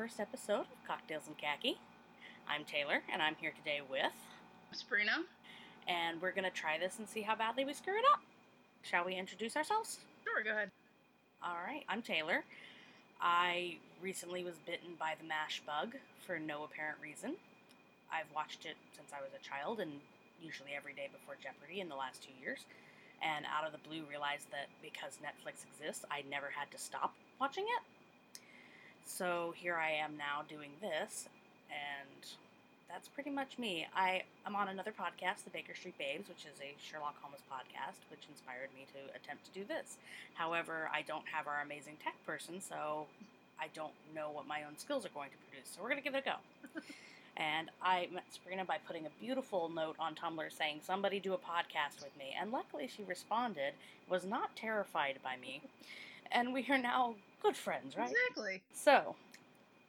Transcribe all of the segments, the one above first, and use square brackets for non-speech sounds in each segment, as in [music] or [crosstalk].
first episode of Cocktails and Khaki. I'm Taylor, and I'm here today with, Sabrina? and we're gonna try this and see how badly we screw it up. Shall we introduce ourselves? Sure, go ahead. All right, I'm Taylor. I recently was bitten by the MASH bug for no apparent reason. I've watched it since I was a child and usually every day before Jeopardy in the last two years. And out of the blue, realized that because Netflix exists, I never had to stop watching it. So here I am now doing this, and that's pretty much me. I am on another podcast, The Baker Street Babes, which is a Sherlock Holmes podcast, which inspired me to attempt to do this. However, I don't have our amazing tech person, so I don't know what my own skills are going to produce. So we're going to give it a go. [laughs] and I met Sabrina by putting a beautiful note on Tumblr saying, Somebody do a podcast with me. And luckily, she responded, was not terrified by me. [laughs] And we are now good friends, right? Exactly. So,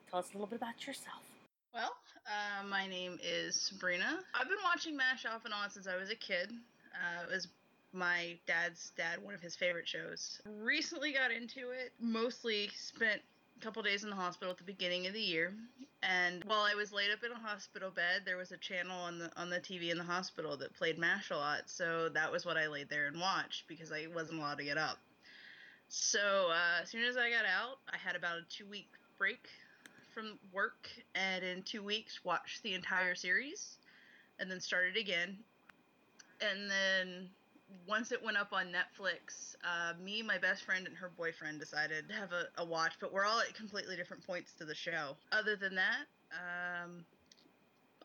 tell us a little bit about yourself. Well, uh, my name is Sabrina. I've been watching MASH off and on since I was a kid. Uh, it was my dad's dad, one of his favorite shows. Recently got into it, mostly spent a couple days in the hospital at the beginning of the year. And while I was laid up in a hospital bed, there was a channel on the on the TV in the hospital that played MASH a lot. So that was what I laid there and watched because I wasn't allowed to get up. So uh, as soon as I got out, I had about a two week break from work, and in two weeks watched the entire series, and then started again. And then once it went up on Netflix, uh, me, my best friend, and her boyfriend decided to have a, a watch, but we're all at completely different points to the show. Other than that, um,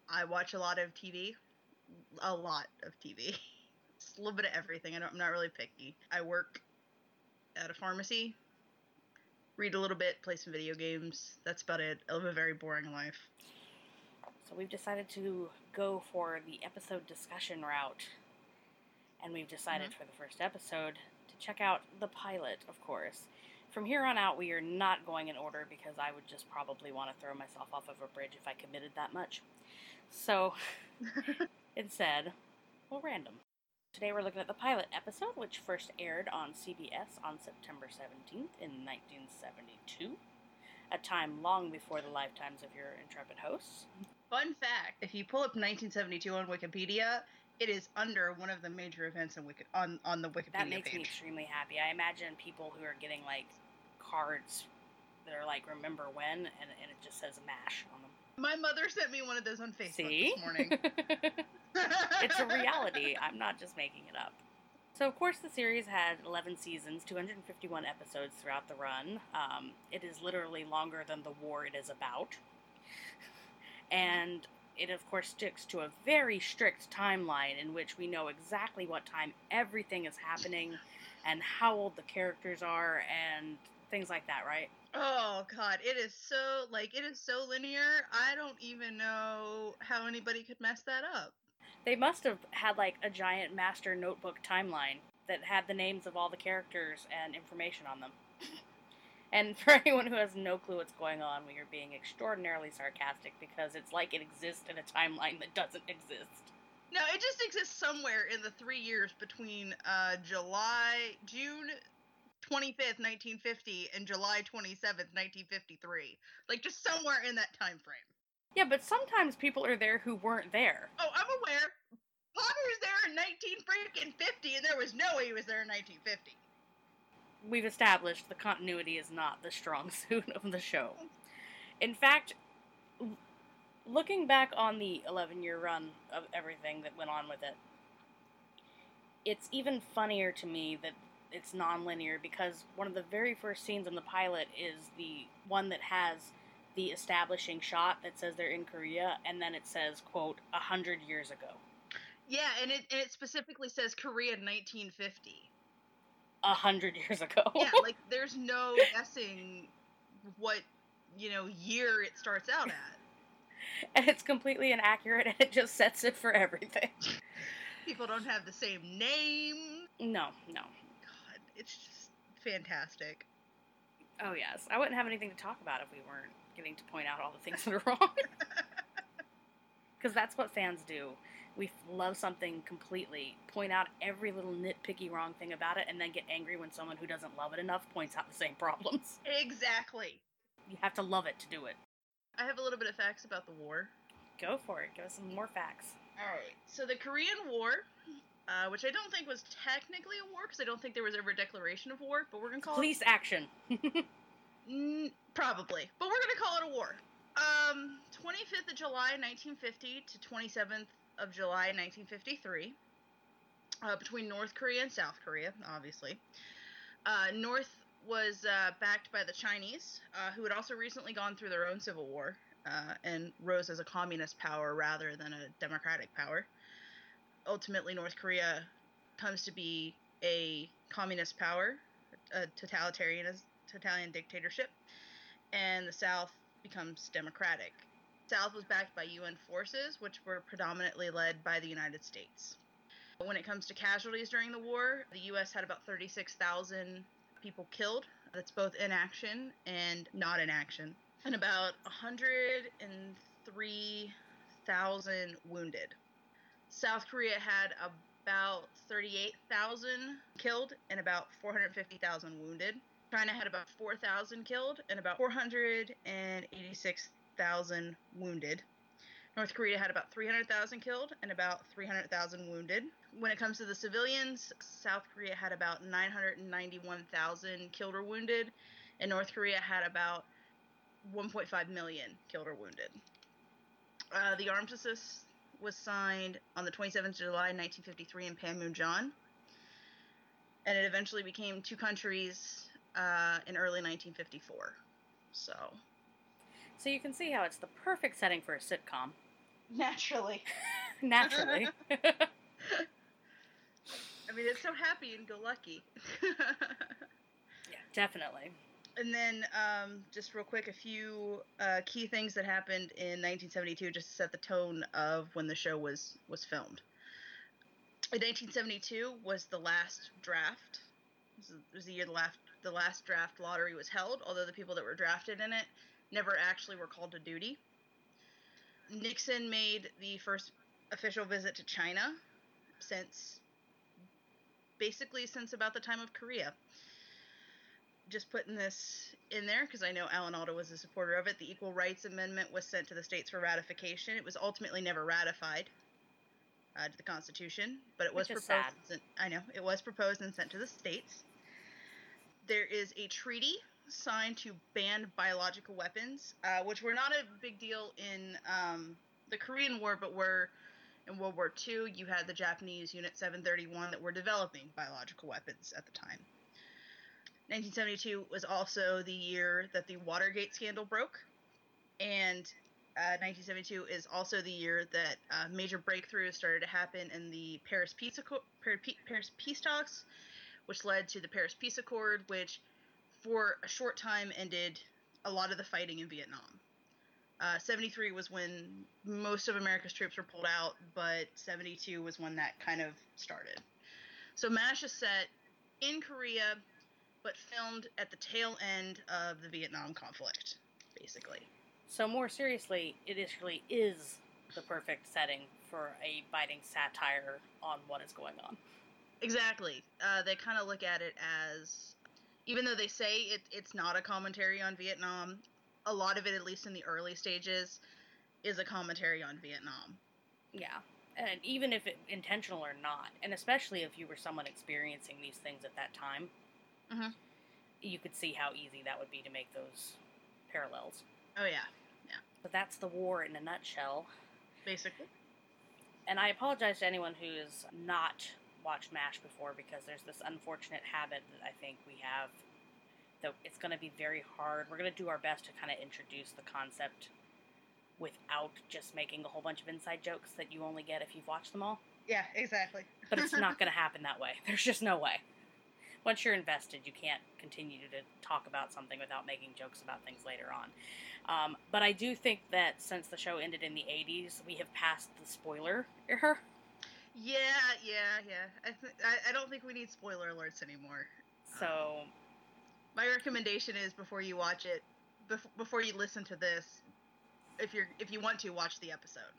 I watch a lot of TV, a lot of TV. Just [laughs] a little bit of everything. I I'm not really picky. I work at a pharmacy, read a little bit, play some video games. That's about it. I live a very boring life. So, we've decided to go for the episode discussion route. And we've decided mm-hmm. for the first episode to check out the pilot, of course. From here on out, we are not going in order because I would just probably want to throw myself off of a bridge if I committed that much. So, [laughs] instead, we'll random. Today we're looking at the pilot episode, which first aired on CBS on September 17th in 1972, a time long before the lifetimes of your intrepid hosts. Fun fact: If you pull up 1972 on Wikipedia, it is under one of the major events in Wiki- on on the Wikipedia That makes me extremely happy. I imagine people who are getting like cards that are like remember when, and, and it just says MASH on. My mother sent me one of those on Facebook See? this morning. [laughs] [laughs] it's a reality. I'm not just making it up. So, of course, the series had 11 seasons, 251 episodes throughout the run. Um, it is literally longer than the war it is about. And it, of course, sticks to a very strict timeline in which we know exactly what time everything is happening and how old the characters are and things like that, right? Oh god, it is so like it is so linear. I don't even know how anybody could mess that up. They must have had like a giant master notebook timeline that had the names of all the characters and information on them. [laughs] and for anyone who has no clue what's going on, we are being extraordinarily sarcastic because it's like it exists in a timeline that doesn't exist. No, it just exists somewhere in the three years between uh, July, June 25th, 1950, and July 27th, 1953. Like just somewhere in that time frame. Yeah, but sometimes people are there who weren't there. Oh, I'm aware. Potter Potter's there in 19 freaking 50, and there was no way he was there in 1950. We've established the continuity is not the strong [laughs] suit of the show. In fact, looking back on the 11 year run of everything that went on with it, it's even funnier to me that it's non-linear because one of the very first scenes in the pilot is the one that has the establishing shot that says they're in Korea and then it says quote a hundred years ago. Yeah, and it, and it specifically says Korea 1950. A hundred years ago. [laughs] yeah, like there's [laughs] no guessing what you know year it starts out at. and it's completely inaccurate and it just sets it for everything. [laughs] People don't have the same name. No, no. It's just fantastic. Oh yes, I wouldn't have anything to talk about if we weren't getting to point out all the things that are [laughs] wrong. [laughs] Because that's what fans do. We love something completely, point out every little nitpicky wrong thing about it, and then get angry when someone who doesn't love it enough points out the same [laughs] problems. Exactly. You have to love it to do it. I have a little bit of facts about the war. Go for it. Give us some more facts. All right. So the Korean War, uh, which I don't think was technically a war because I don't think there was ever a declaration of war, but we're gonna call it Police action. [laughs] mm, probably, but we're gonna call it a war. Um, 25th of July 1950 to 27th of July 1953, uh, between North Korea and South Korea, obviously. Uh, North was uh, backed by the Chinese, uh, who had also recently gone through their own civil war uh, and rose as a communist power rather than a democratic power. Ultimately, North Korea comes to be a communist power, a totalitarian, totalitarian dictatorship, and the South becomes democratic. South was backed by UN forces, which were predominantly led by the United States. When it comes to casualties during the war, the U.S. had about 36,000 people killed. That's both in action and not in action, and about 103,000 wounded. South Korea had about 38,000 killed and about 450,000 wounded. China had about 4,000 killed and about 486,000 wounded. North Korea had about 300,000 killed and about 300,000 wounded. When it comes to the civilians, South Korea had about 991,000 killed or wounded, and North Korea had about 1.5 million killed or wounded. Uh, the armistice was signed on the 27th of July 1953 in Panmunjom, and it eventually became two countries uh, in early 1954. So. So you can see how it's the perfect setting for a sitcom. Naturally. [laughs] Naturally. [laughs] [laughs] I mean, it's so happy and go lucky. yeah, definitely. And then, um, just real quick, a few uh, key things that happened in 1972, just to set the tone of when the show was was filmed. In 1972 was the last draft. This was the year the last the last draft lottery was held. Although the people that were drafted in it never actually were called to duty. Nixon made the first official visit to China since basically since about the time of Korea. Just putting this in there because I know Alan Alda was a supporter of it. The Equal Rights Amendment was sent to the states for ratification. It was ultimately never ratified uh, to the Constitution, but it was proposed. I know it was proposed and sent to the states. There is a treaty signed to ban biological weapons, uh, which were not a big deal in um, the Korean War, but were in World War II. You had the Japanese Unit 731 that were developing biological weapons at the time. 1972 was also the year that the Watergate scandal broke, and uh, 1972 is also the year that uh, major breakthroughs started to happen in the Paris Peace, Acco- Par- Pe- Paris Peace talks, which led to the Paris Peace Accord, which for a short time ended a lot of the fighting in Vietnam. Uh, 73 was when most of America's troops were pulled out, but 72 was when that kind of started. So MASH is set in Korea, but filmed at the tail end of the Vietnam conflict, basically. So more seriously, it actually is the perfect setting for a biting satire on what is going on. Exactly. Uh, they kind of look at it as, even though they say it, it's not a commentary on Vietnam, a lot of it, at least in the early stages, is a commentary on Vietnam. Yeah. And even if it intentional or not, and especially if you were someone experiencing these things at that time, Mhm. you could see how easy that would be to make those parallels. Oh yeah, yeah, But that's the war in a nutshell. basically. And I apologize to anyone who has not watched MASH before because there's this unfortunate habit that I think we have that it's going to be very hard. We're going to do our best to kind of introduce the concept without just making a whole bunch of inside jokes that you only get if you've watched them all. Yeah, exactly. But it's not [laughs] going to happen that way. There's just no way. Once you're invested, you can't continue to talk about something without making jokes about things later on. Um, but I do think that since the show ended in the 80s, we have passed the spoiler era. Yeah, yeah, yeah. I, th- I I don't think we need spoiler alerts anymore. So My recommendation is before you watch it, bef- before you listen to this, if you're if you want to watch the episode.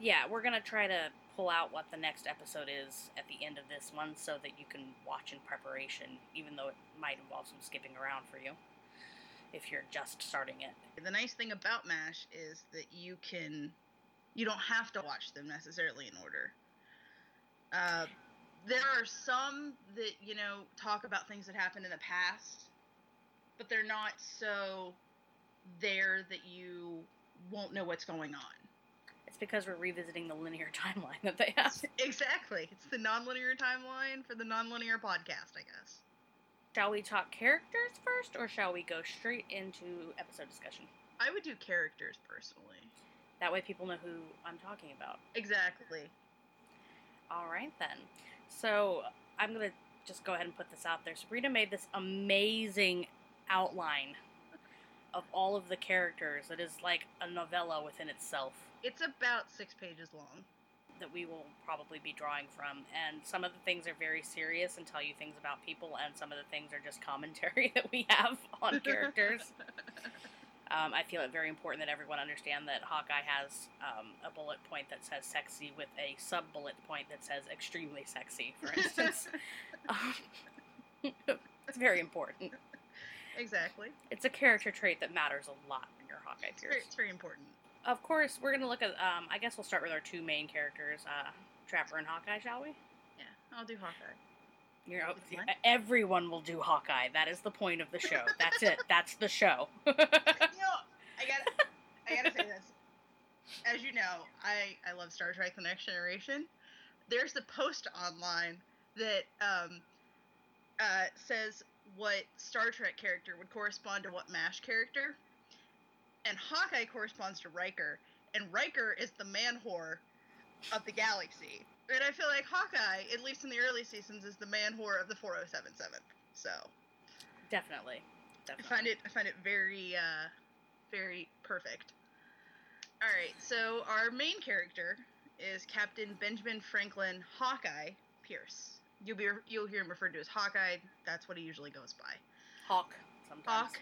Yeah, we're gonna try to pull out what the next episode is at the end of this one, so that you can watch in preparation, even though it might involve some skipping around for you. if you're just starting it. The nice thing about MASH is that you can, you don't have to watch them necessarily in order. Uh, there are some that, you know, talk about things that happened in the past, but they're not so there that you won't know what's going on. Because we're revisiting the linear [laughs] timeline that they have. Exactly. It's the nonlinear timeline for the nonlinear podcast, I guess. Shall we talk characters first, or shall we go straight into episode discussion? I would do characters personally. That way people know who I'm talking about. Exactly. All right, then. So I'm going to just go ahead and put this out there. Sabrina made this amazing outline of all of the characters It is like a novella within itself It's about six pages long. that we will probably be drawing from. And some of the things are very serious and tell you things about people, and some of the things are just commentary [laughs] that we have on [laughs] characters. Um, I feel it very important that everyone understand that Hawkeye has um, a bullet point that says sexy with a sub bullet point that says extremely sexy, for instance. um, [laughs] it's very important. exactly. It's a character trait that matters a lot in your Hawkeye It's very, it's very important. Of course, we're going to look at, um, I guess we'll start with our two main characters, uh, Trapper and Hawkeye, shall we? Yeah, I'll do Hawkeye. You're, everyone will do Hawkeye. That is the point of the show. [laughs] That's it. That's the show. [laughs] you know, I gotta, I gotta say this. As you know, I I love Star Trek: The Next Generation. There's the post online that um, uh, says what Star Trek character would correspond to what Mash character, and Hawkeye corresponds to Riker, and Riker is the man whore of the galaxy. And I feel like Hawkeye, at least in the early seasons, is the man whore of the 4077. So Definitely. definitely. I find it I find it very uh very perfect. All right, so our main character is Captain Benjamin Franklin Hawkeye Pierce. You'll be you'll hear him referred to as Hawkeye. That's what he usually goes by. Hawk. Sometimes. Hawk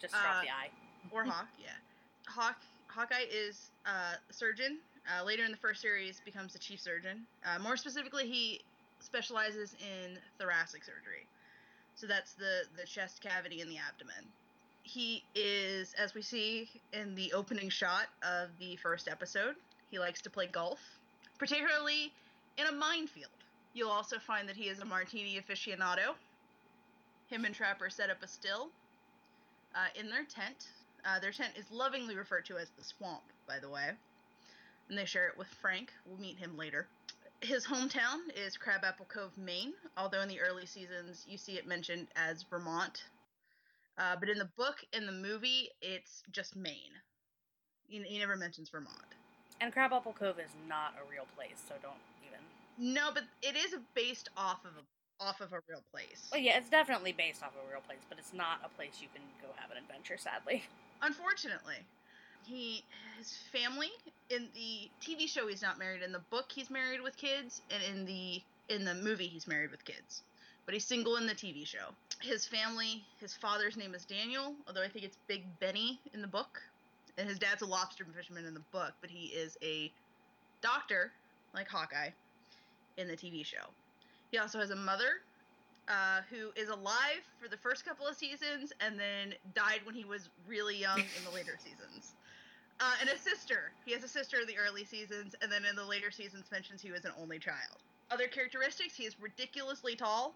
Just drop uh, the eye. Or Hawk, yeah. Hawk Hawkeye is uh, a surgeon. Uh, later in the first series, becomes the chief surgeon. Uh, more specifically, he specializes in thoracic surgery. So that's the the chest cavity and the abdomen. He is, as we see in the opening shot of the first episode, he likes to play golf, particularly in a minefield. You'll also find that he is a martini aficionado. Him and Trapper set up a still uh, in their tent. Uh, their tent is lovingly referred to as the swamp, by the way. And they share it with Frank. We'll meet him later. His hometown is Crabapple Cove, Maine, although in the early seasons you see it mentioned as Vermont. Uh, but in the book, in the movie, it's just Maine. He, he never mentions Vermont. And Crabapple Cove is not a real place, so don't even. No, but it is based off of a, off of a real place. Well, yeah, it's definitely based off of a real place, but it's not a place you can go have an adventure. Sadly. Unfortunately, he his family in the TV show he's not married. In the book he's married with kids, and in the in the movie he's married with kids. But he's single in the TV show. His family, his father's name is Daniel, although I think it's Big Benny in the book, and his dad's a lobster fisherman in the book. But he is a doctor, like Hawkeye, in the TV show. He also has a mother uh, who is alive for the first couple of seasons and then died when he was really young in the [laughs] later seasons. Uh, and a sister. He has a sister in the early seasons, and then in the later seasons mentions he was an only child. Other characteristics: he is ridiculously tall,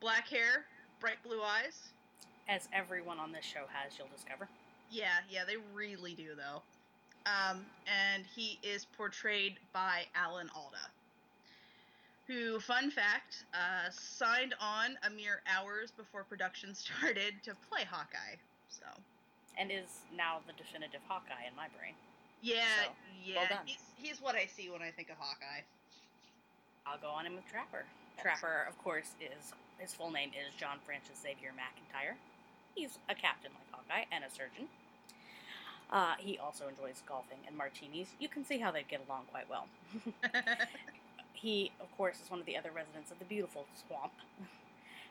black hair, bright blue eyes. As everyone on this show has, you'll discover. Yeah, yeah, they really do though. Um, and he is portrayed by Alan Alda, who, fun fact, uh, signed on a mere hours before production [laughs] started to play Hawkeye. So, And is now the definitive Hawkeye in my brain. yeah, So, yeah, well done. he's, he's what I see when I think of Hawkeye. I'll go on in with Trapper. Trapper, of course, is his full name is John Francis Xavier McIntyre. He's a captain like Hawkeye and a surgeon. Uh, he also enjoys golfing and martinis. You can see how they get along quite well. [laughs] [laughs] He, of course, is one of the other residents of the beautiful swamp,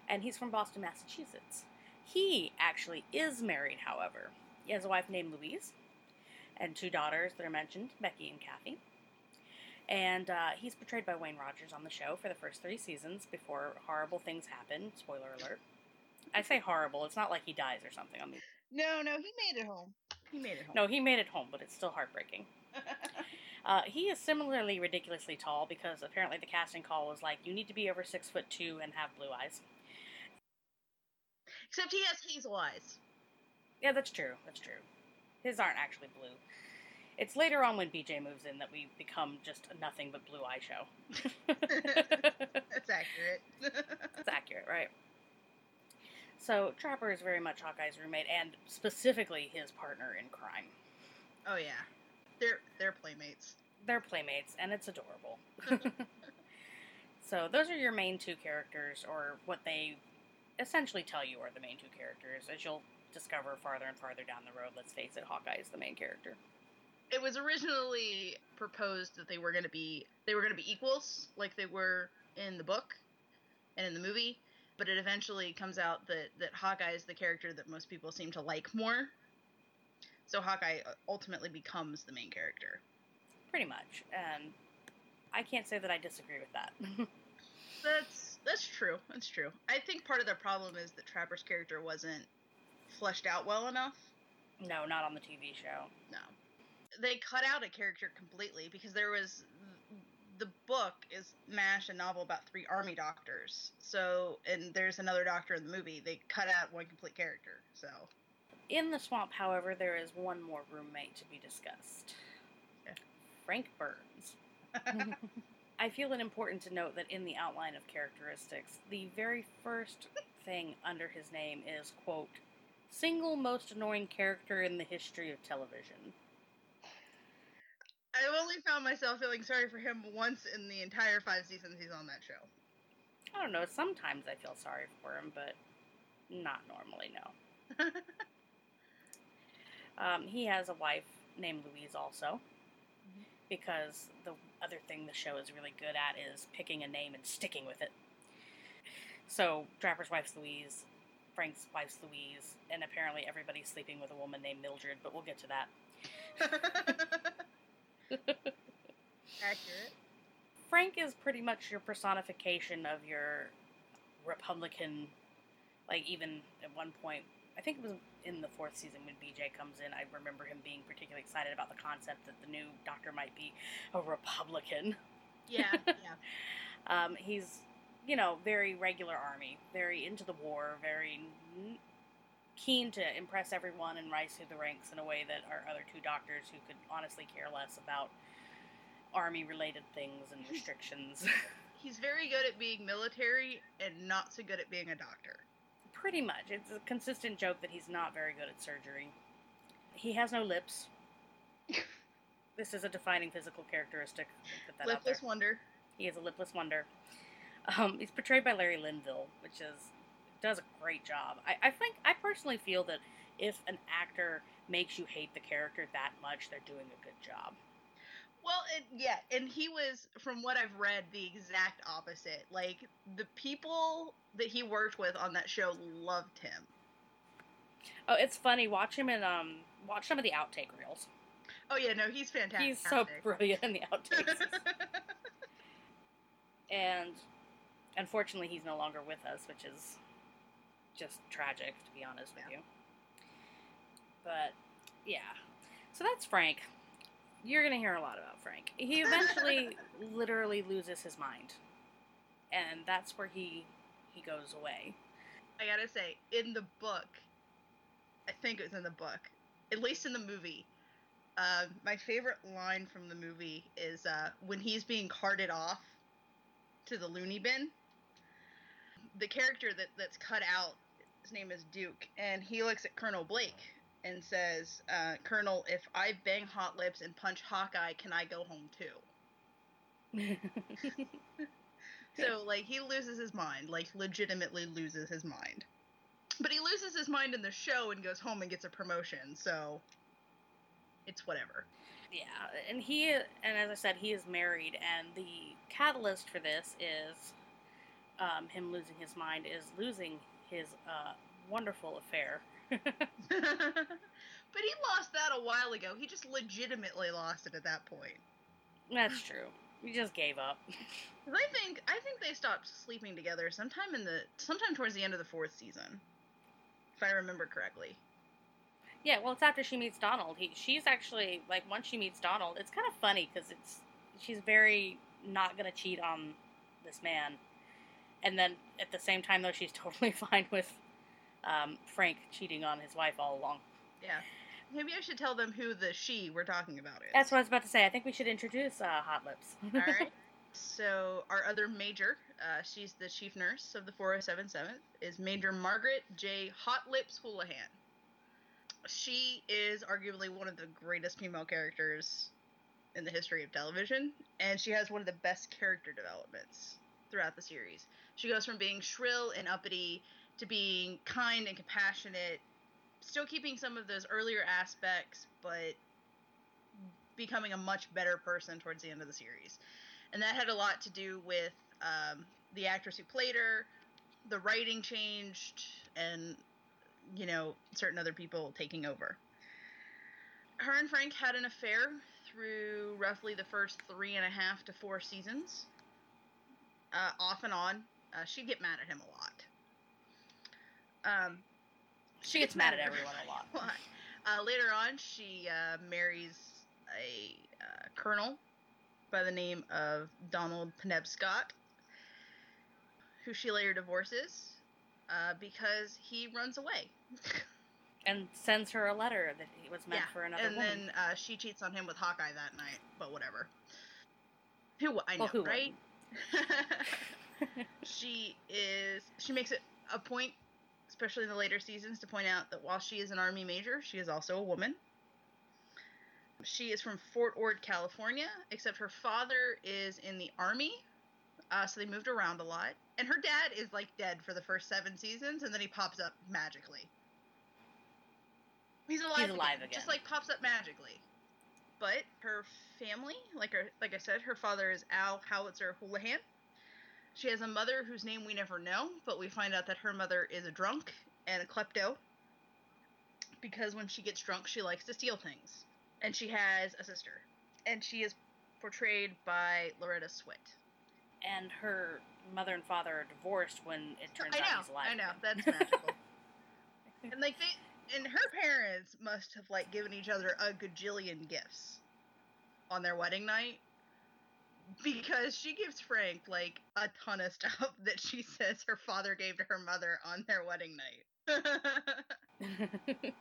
and he's from Boston, Massachusetts. He actually is married, however. He has a wife named Louise, and two daughters that are mentioned, Becky and Kathy. And uh, he's portrayed by Wayne Rogers on the show for the first three seasons before horrible things happen. Spoiler alert. I say horrible. It's not like he dies or something. I mean, no, no, he made it home. He made it home. no, he made it home, but it's still heartbreaking. [laughs] Uh, he is similarly ridiculously tall because apparently the casting call was like, you need to be over six foot two and have blue eyes. Except he has hazel eyes. Yeah, that's true. That's true. His aren't actually blue. It's later on when BJ moves in that we become just a nothing but blue eye show. [laughs] That's accurate. [laughs] That's accurate, right? So Trapper is very much Hawkeye's roommate and specifically his partner in crime. oh yeah, they're they're playmates. They're playmates and it's adorable. [laughs] so those are your main two characters, or what they essentially tell you are the main two characters. As you'll discover farther and farther down the road, let's face it, Hawkeye is the main character. It was originally proposed that they were going to be they were going to be equals, like they were in the book and in the movie. But it eventually comes out that that Hawkeye is the character that most people seem to like more. So Hawkeye uh, ultimately becomes the main character. Pretty much. And I can't say that I disagree with that. [laughs] That's that's true. That's true. I think part of the problem is that Trapper's character wasn't fleshed out well enough. no, not on the TV show. No. They cut out a character completely because there was the book is MASH a novel about three army doctors. So and there's another doctor in the movie. They cut out one complete character. So In the swamp, however, there is one more roommate to be discussed Yeah. Frank Burns. [laughs] I feel it important to note that in the outline of characteristics, the very first thing under his name is, quote, single most annoying character in the history of television. I've only found myself feeling sorry for him once in the entire five seasons he's on that show. I don't know, sometimes I feel sorry for him, but not normally, no. [laughs] Um, he has a wife named Louise also, because the other thing the show is really good at is picking a name and sticking with it. So Trapper's wife's Louise, Frank's wife's Louise, and apparently everybody's sleeping with a woman named Mildred, but we'll get to that. [laughs] Accurate. Frank is pretty much your personification of your Republican. Like even at one point, I think it was in the fourth season when BJ comes in. I remember him being particularly excited about the concept that the new Doctor might be a Republican. Yeah, yeah. [laughs] Um, he's, you know, very regular army, very into the war, very n- keen to impress everyone and rise through the ranks in a way that our other two doctors, who could honestly care less about army-related things and [laughs] restrictions. He's very good at being military and not so good at being a doctor. Pretty much, it's a consistent joke that he's not very good at surgery. He has no lips. [laughs] this is a defining physical characteristic. Put that out there. Lipless wonder. He is a lipless wonder. Um, he's portrayed by Larry Linville, which is does a great job. I, I think I personally feel that if an actor makes you hate the character that much, they're doing a good job. Well, it, yeah, and he was, from what I've read, the exact opposite. Like the people that he worked with on that show loved him. Oh, it's funny. Watch him and um watch some of the outtake reels. Oh yeah, no, he's fantastic. He's so [laughs] brilliant in the outtakes. and unfortunately he's no longer with us which is just tragic to be honest with you but yeah so that's frank you're going to hear a lot about frank he eventually [laughs] literally loses his mind and that's where he he goes away I gotta say, in the book, I think it was in the book, at least in the movie. Uh, my favorite line from the movie is uh, when he's being carted off to the loony bin. The character that, that's cut out, his name is Duke, and he looks at Colonel Blake and says, uh, "Colonel, if I bang Hot Lips and punch Hawkeye, can I go home too?" [laughs] So like he loses his mind, like legitimately loses his mind. But he loses his mind in the show and goes home and gets a promotion. So it's whatever. Yeah, and he and as I said, he is married, and the catalyst for this is um, him losing his mind is losing his uh, wonderful affair. [laughs] but he lost that a while ago. He just legitimately lost it at that point. That's true. He just gave up. [laughs] I think I think they stopped sleeping together sometime in the sometime towards the end of the fourth season. if I remember correctly. Yeah, well, it's after she meets Donald. He, she's actually like once she meets Donald, it's kind of funny because it's she's very not gonna cheat on this man, and then at the same time though she's [laughs] totally fine with um, Frank cheating on his wife all along. Yeah. Maybe I should tell them who the she we're talking about is. That's what I was about to say. I think we should introduce uh, Hot Lips. All right. [laughs] So our other major, uh, she's the chief nurse of the 4077th, is Major Margaret J. Hot Lips Houlihan. She is arguably one of the greatest female characters in the history of television, and she has one of the best character developments throughout the series. She goes from being shrill and uppity to being kind and compassionate, still keeping some of those earlier aspects, but becoming a much better person towards the end of the series. And that had a lot to do with um, the actress who played her, the writing changed, and, you know, certain other people taking over. Her and Frank had an affair through roughly the first three and a half to four seasons, uh, off and on. Uh, she'd get mad at him a lot. Um, she gets mad at everyone a lot. [laughs] Uh, later on, she uh, marries a uh, colonel by the name of Donald Penobscot, who she later divorces uh, because he runs away. [laughs] and sends her a letter that he was meant yeah, for another and woman. then uh, she cheats on him with Hawkeye that night, but whatever. Who I know, Well, right? [laughs] she is. She makes it a point, especially in the later seasons, to point out that while she is an army major, she is also a woman. She is from Fort Ord, California, except her father is in the army, uh, so they moved around a lot. And her dad is like dead for the first seven seasons, and then he pops up magically. He's alive, alive again, again. just like pops up magically. But her family, like her, like I said, her father is Al Howitzer Houlihan. She has a mother whose name we never know, but we find out that her mother is a drunk and a klepto. Because when she gets drunk, she likes to steal things. And she has a sister. And she is portrayed by Loretta Swit. and her mother and father are divorced when it turns I know, out he's alive. I know, that's magical. [laughs] and like they, and her parents must have like given each other a gajillion gifts on their wedding night because she gives Frank like a ton of stuff that she says her father gave to her mother on their wedding night. [laughs]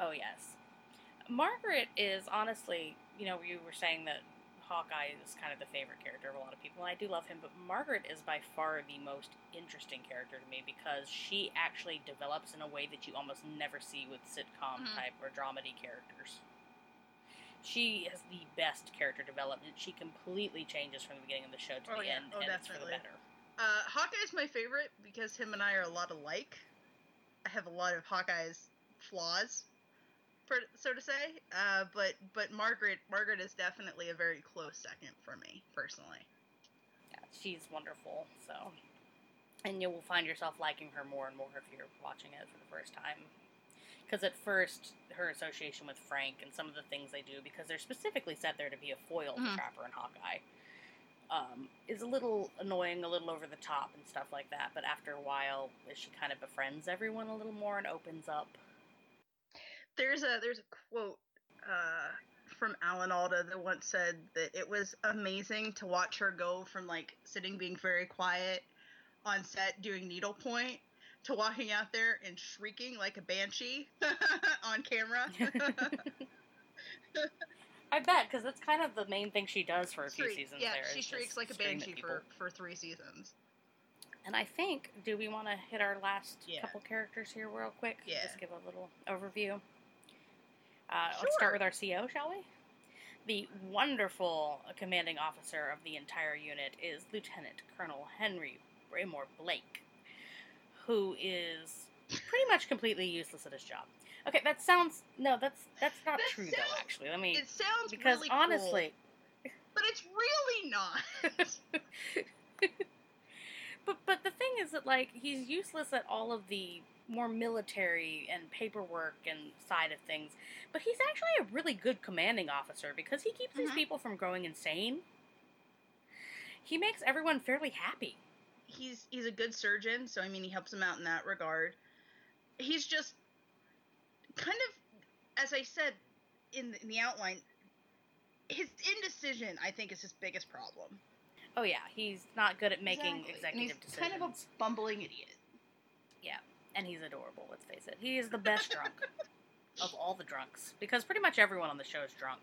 oh yes, Margaret is honestly, you know, you were saying that Hawkeye is kind of the favorite character of a lot of people, and I do love him. But Margaret is by far the most interesting character to me because she actually develops in a way that you almost never see with sitcom Mhm. type or dramedy characters. She has the best character development. She completely changes from the beginning of the show to Oh, the yeah. end, Oh, and it's for the definitely. better. uh, Hawkeye's my favorite because him and I are a lot alike. I have a lot of Hawkeye's flaws, so to say. Uh, but but Margaret Margaret is definitely a very close second for me personally. Yeah, she's wonderful. So, and you will find yourself liking her more and more if you're watching it for the first time. Because at first, her association with Frank and some of the things they do, because they're specifically set there to be a foil to Mhm. Trapper and Hawkeye, um, is a little annoying, a little over the top, and stuff like that. But after a while, as she kind of befriends everyone a little more and opens up. There's a there's a quote uh, from Alan Alda that once said that it was amazing to watch her go from like sitting being very quiet on set doing needlepoint to walking out there and shrieking like a banshee [laughs] on camera. [laughs] I bet, because that's kind of the main thing she does for a few seasons yeah, there. she shrieks like a banshee for, for three seasons. And I think, do we want to hit our last Yeah. couple characters here real quick? Yeah. Just give a little overview. Uh, Sure. Let's start with our CO, shall we? The wonderful commanding officer of the entire unit is Lieutenant Colonel Henry Braymore Blake, who is pretty much completely useless at his job. Okay, that sounds no, that's that's not That true sounds- though. Actually, let me It sounds because really cool, honestly, but it's really not. [laughs] But but the thing is that like he's useless at all of the more military and paperwork and side of things, but he's actually a really good commanding officer because he keeps these Mhm. people from going insane. He makes everyone fairly happy. He's he's a good surgeon, so I mean he helps him out in that regard. he's just kind of, as I said in the, in the outline, his indecision, I think, is his biggest problem. Oh yeah, he's not good at making Exactly. And executive he's decisions. kind of a bumbling idiot. Yeah, and he's adorable. Let's face it, he is the best drunk [laughs] of all the drunks because pretty much everyone on the show is drunk.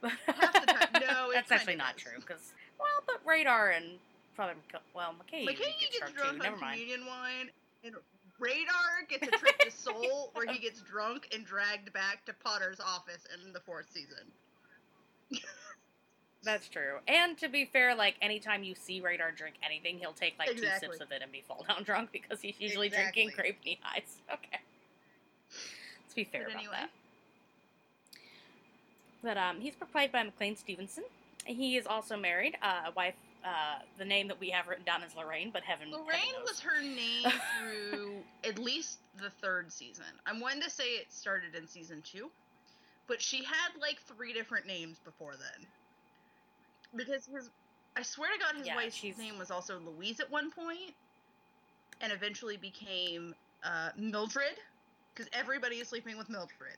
But [laughs] Half the time- no, that's actually not is. true because well, but Radar and Mc- well Mulcahy, Mulcahy gets, gets drunk, too. on communion wine, and Radar gets a trip to Seoul where he gets drunk and dragged back to Potter's office in the fourth season. [laughs] That's true. And to be fair, like anytime you see Radar drink anything, he'll take like two sips of it and be fall down [laughs] drunk because he's usually drinking Exactly. grape Nehis. [laughs] Okay. Let's be fair But about anyway. that. But um, he's played by McLean Stevenson. He is also married. Uh, a wife. Uh, the name that we have written down is Lorraine, but heaven. heaven Lorraine knows. was her name [laughs] through at least the third season. I'm one to say it started in season two, but she had like three different names before then. Because his, I swear to God, his Yeah, wife's she's- name was also Louise at one point, and eventually became uh, Mildred, because everybody is sleeping with Mildred.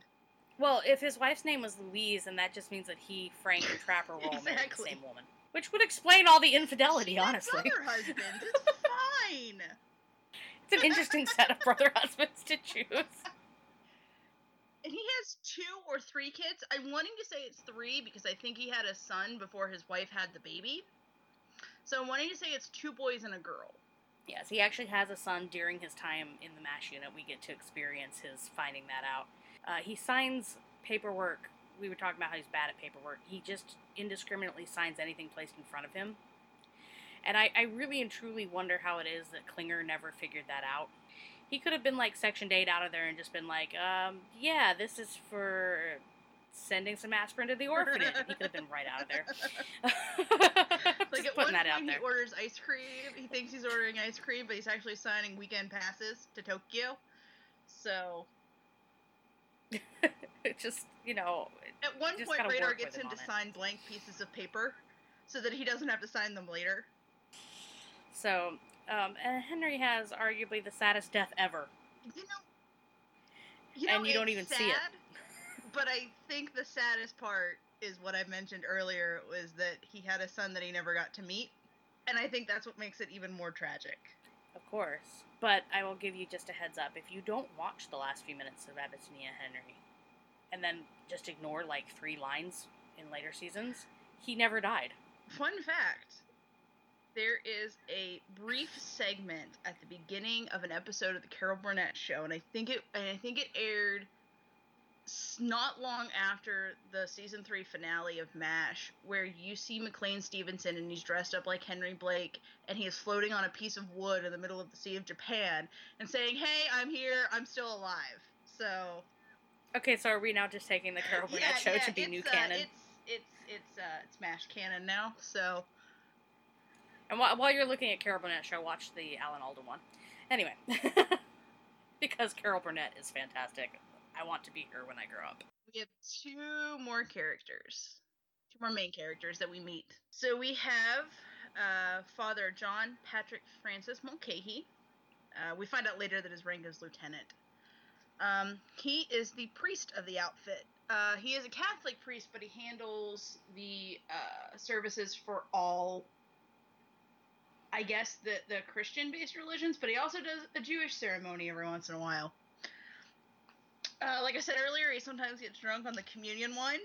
Well, if his wife's name was Louise, then that just means that he, Frank, and Trapper were all married the [laughs] Exactly. same woman. Which would explain all the infidelity, She honestly. brother husbands. It's fine. [laughs] It's an interesting set of brother [laughs] husbands to choose. And he has two or three kids. I'm wanting to say it's three because I think he had a son before his wife had the baby. So I'm wanting to say it's two boys and a girl. Yes, he actually has a son during his time in the MASH unit. We get to experience his finding that out. Uh, he signs paperwork. We were talking about how he's bad at paperwork. He just indiscriminately signs anything placed in front of him. And I, I really and truly wonder how it is that Klinger never figured that out. He could have been like sectioned 8 out of there and just been like, um, yeah, this is for sending some aspirin to the orphanage. He could have been right out of there. [laughs] Like Just putting that out there. he orders ice cream. He thinks he's ordering ice cream, but he's actually signing weekend passes to Tokyo. So [laughs] It just, you know, at one point, Radar gets him him to it. sign blank pieces of paper so that he doesn't have to sign them later. So, um, and Henry has arguably the saddest death ever. You know, you And know, you don't even see it. but I think the saddest part is what I mentioned earlier was that he had a son that he never got to meet, and I think that's what makes it even more tragic. Of course. But I will give you just a heads up. If you don't watch the last few minutes of Abyssinia Henry, and then just ignore like three lines in later seasons, he never died. Fun fact: there is a brief segment at the beginning of an episode of the Carol Burnett show, and I think it and I think it aired not long after the season three finale of MASH, where you see McLean Stevenson and he's dressed up like Henry Blake, and he is floating on a piece of wood in the middle of the Sea of Japan, and saying, "Hey, I'm here. I'm still alive." So Okay, so are we now just taking the Carol [laughs] Burnett show to be new uh, canon? It's it's it's uh it's MASH canon now. So. And while, while you're looking at Carol Burnett show, watch the Alan Alda one. Anyway, [laughs] because Carol Burnett is fantastic. I want to be her when I grow up. we have two more characters, two more main characters that we meet. So we have uh, Father John Patrick Francis Mulcahy. Uh, we find out later that his rank is lieutenant. Um, he is the priest of the outfit. Uh, he is a Catholic priest, but he handles the uh, services for all, I guess, the, the Christian based religions, but he also does a Jewish ceremony every once in a while. Uh, like I said earlier, he sometimes gets drunk on the communion wine.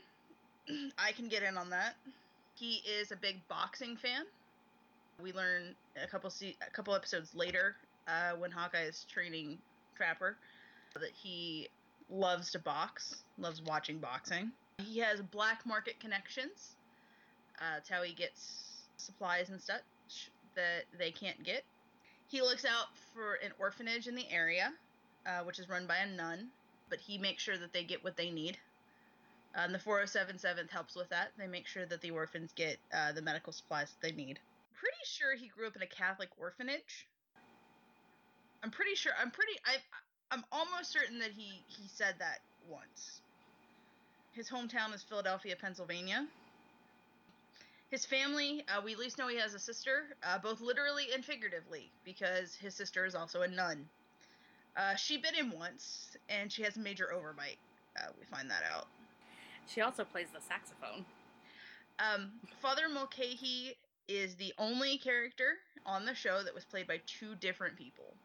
[clears throat] I can get in on that. He is a big boxing fan. We learn a couple se- a couple episodes later, uh, when Hawkeye is training Trapper, that he loves to box, loves watching boxing. He has black market connections. Uh, that's how he gets supplies and such that they can't get. He looks out for an orphanage in the area, uh, which is run by a nun but he makes sure that they get what they need. Uh, and the 4077th helps with that. They make sure that the orphans get uh, the medical supplies that they need. Pretty sure he grew up in a Catholic orphanage. I'm pretty sure. I'm pretty. I. I'm almost certain that he he said that once. His hometown is Philadelphia, Pennsylvania. His family, uh, we at least know he has a sister, uh, both literally and figuratively, because his sister is also a nun. Uh, she bit him once, and she has a major overbite. Uh, we find that out. She also plays the saxophone. Um, Father Mulcahy is the only character on the show that was played by two different people.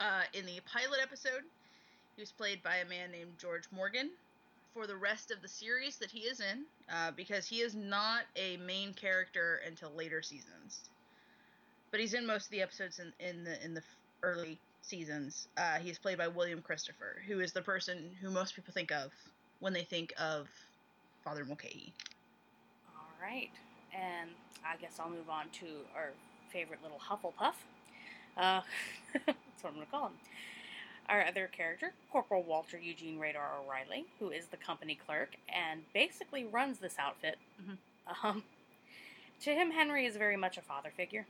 Uh, in the pilot episode, he was played by a man named George Morgan. For the rest of the series that he is in, uh, because he is not a main character until later seasons, but he's in most of the episodes in, in the in the early seasons. Uh, he's played by William Christopher, who is the person who most people think of when they think of Father Mulcahy. All right, and I guess I'll move on to our favorite little Hufflepuff. Uh, [laughs] that's what I'm going to call him. Our other character, Corporal Walter Eugene Radar O'Reilly, who is the company clerk and basically runs this outfit. Mm-hmm. Um, to him, Henry is very much a father figure.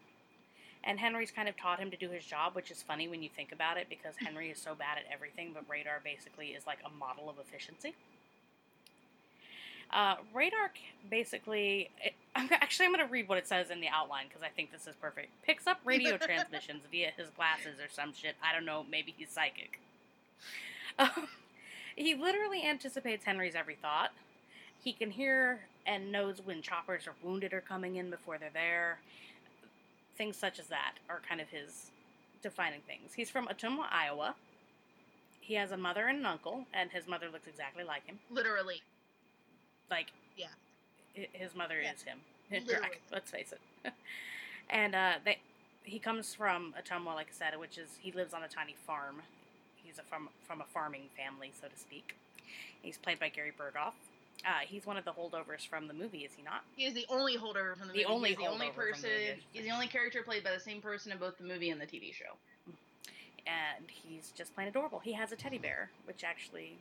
And Henry's kind of taught him to do his job, which is funny when you think about it because Henry is so bad at everything, but Radar basically is like a model of efficiency. Uh, radar basically, it, I'm, actually, I'm going to read what it says in the outline because I think this is perfect. Picks up radio [laughs] transmissions via his glasses or some shit. I don't know. Maybe he's psychic. [laughs] Um, he literally anticipates Henry's every thought. He can hear and knows when choppers or wounded are coming in before they're there. Things such as that are kind of his defining things. He's from Ottumwa, Iowa. He has a mother and an uncle, and his mother looks exactly like him. Literally. Like, yeah, his mother yeah. is him. [laughs] Let's face it. [laughs] and uh, they, he comes from Ottumwa, like I said, which is he lives on a tiny farm. He's a from from a farming family, so to speak. He's played by Gary Burghoff. Uh, he's one of the holdovers from the movie, is he not? He is the only holdover from the, the movie. Only he's the only person. The he's the only character played by the same person in both the movie and the TV show. And he's just plain adorable. He has a teddy bear, which actually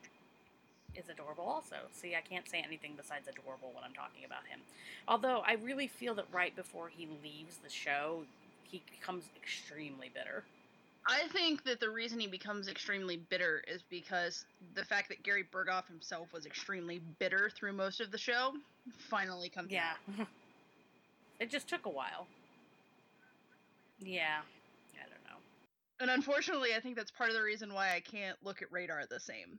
is adorable also. See, I can't say anything besides adorable when I'm talking about him. Although I really feel that right before he leaves the show, he becomes extremely bitter. I think that the reason he becomes extremely bitter is because the fact that Gary Burghoff himself was extremely bitter through most of the show finally comes yeah. out. [laughs] it just took a while. Yeah. I don't know. And unfortunately, I think that's part of the reason why I can't look at Radar the same.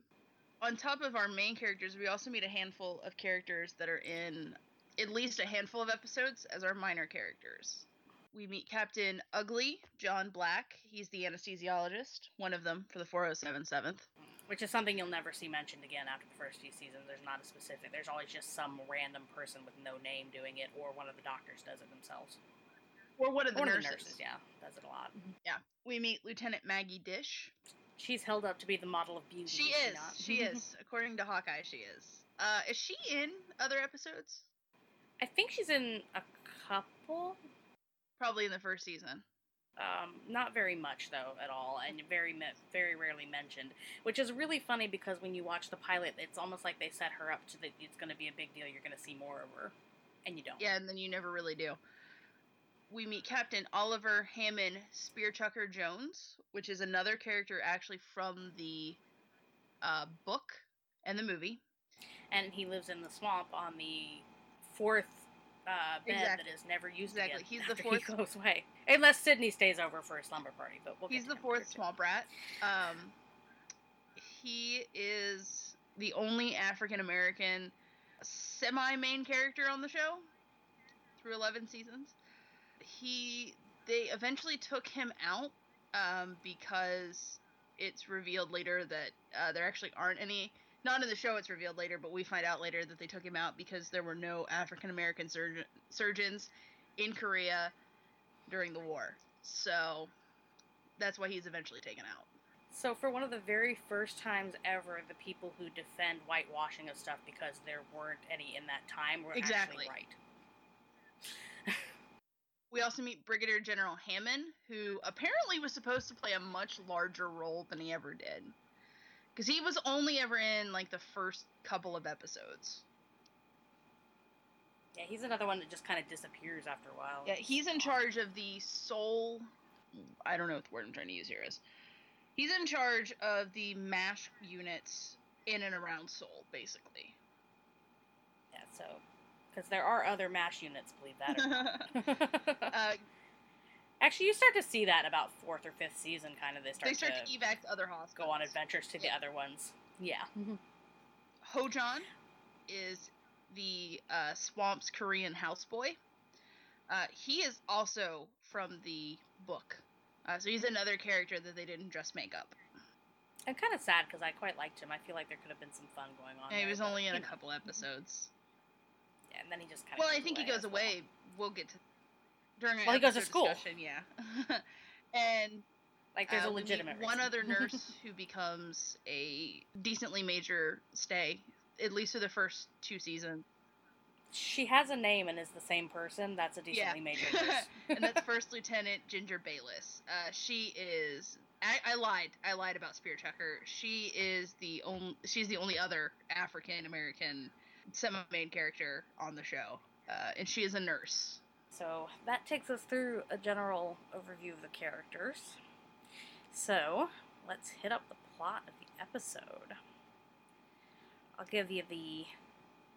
On top of our main characters, we also meet a handful of characters that are in at least a handful of episodes as our minor characters. We meet Captain Ugly, John Black. He's the anesthesiologist, one of them for the 4077th. Which is something you'll never see mentioned again after the first few seasons. There's not a specific, there's always just some random person with no name doing it, or one of the doctors does it themselves. Or one of the, one nurses. The nurses. Yeah, does it a lot. Yeah. We meet Lieutenant Maggie Dish. She's held up to be the model of beauty. She is. She, she [laughs] is. According to Hawkeye, she is. Uh, is she in other episodes? I think she's in a couple. Probably in the first season. Um, not very much though at all, and very very rarely mentioned. Which is really funny because when you watch the pilot, it's almost like they set her up to that it's going to be a big deal. You're going to see more of her, and you don't. Yeah, and then you never really do. We meet Captain Oliver Hammond Spearchucker Jones, which is another character actually from the uh, book and the movie. And he lives in the swamp on the fourth uh, bed exactly. that is never used exactly. again. He's the [laughs] fourth. He goes away, unless Sidney stays over for a slumber party. But we'll he's the fourth swamp rat. Um, he is the only African American semi-main character on the show through 11 seasons. He they eventually took him out um, because it's revealed later that uh, there actually aren't any not in the show it's revealed later but we find out later that they took him out because there were no african american surgeon, surgeons in korea during the war. So that's why he's eventually taken out. So for one of the very first times ever the people who defend whitewashing of stuff because there weren't any in that time were exactly. actually right we also meet Brigadier General Hammond, who apparently was supposed to play a much larger role than he ever did because he was only ever in like the first couple of episodes. Yeah, he's another one that just kind of disappears after a while. Yeah, he's in charge of the soul. I don't know what the word I'm trying to use here is. He's in charge of the MASH units in and around Seoul, basically. Yeah, so because there are other MASH units, believe that or not. [laughs] [laughs] uh, Actually, you start to see that about fourth or fifth season. Kind of, they start, they start to, to, evac to other hospitals. go on adventures to the other ones. Yeah. Hojon is the uh, Swamp's Korean houseboy. Uh, he is also from the book, uh, so he's another character that they didn't just make up. I'm kind of sad because I quite liked him. I feel like there could have been some fun going on. And he was only in you a know, couple episodes. Yeah, and then he just kind of. Well, I think he goes away. We'll get to during our Well, he goes to school. discussion, Yeah, [laughs] and Like, there's uh, a we meet legitimate one other [laughs] nurse who becomes a decently major stay, at least for the first two seasons. she has a name and is the same person. That's a decently major [laughs] nurse. and that's First Lieutenant Ginger Bayless. Uh, she is. I, I lied. I lied about Spear Chucker. She is the only. She's the only other African American semi-main character on the show, uh, and she is a nurse. So that takes us through a general overview of the characters. So let's hit up the plot of the episode. I'll give you the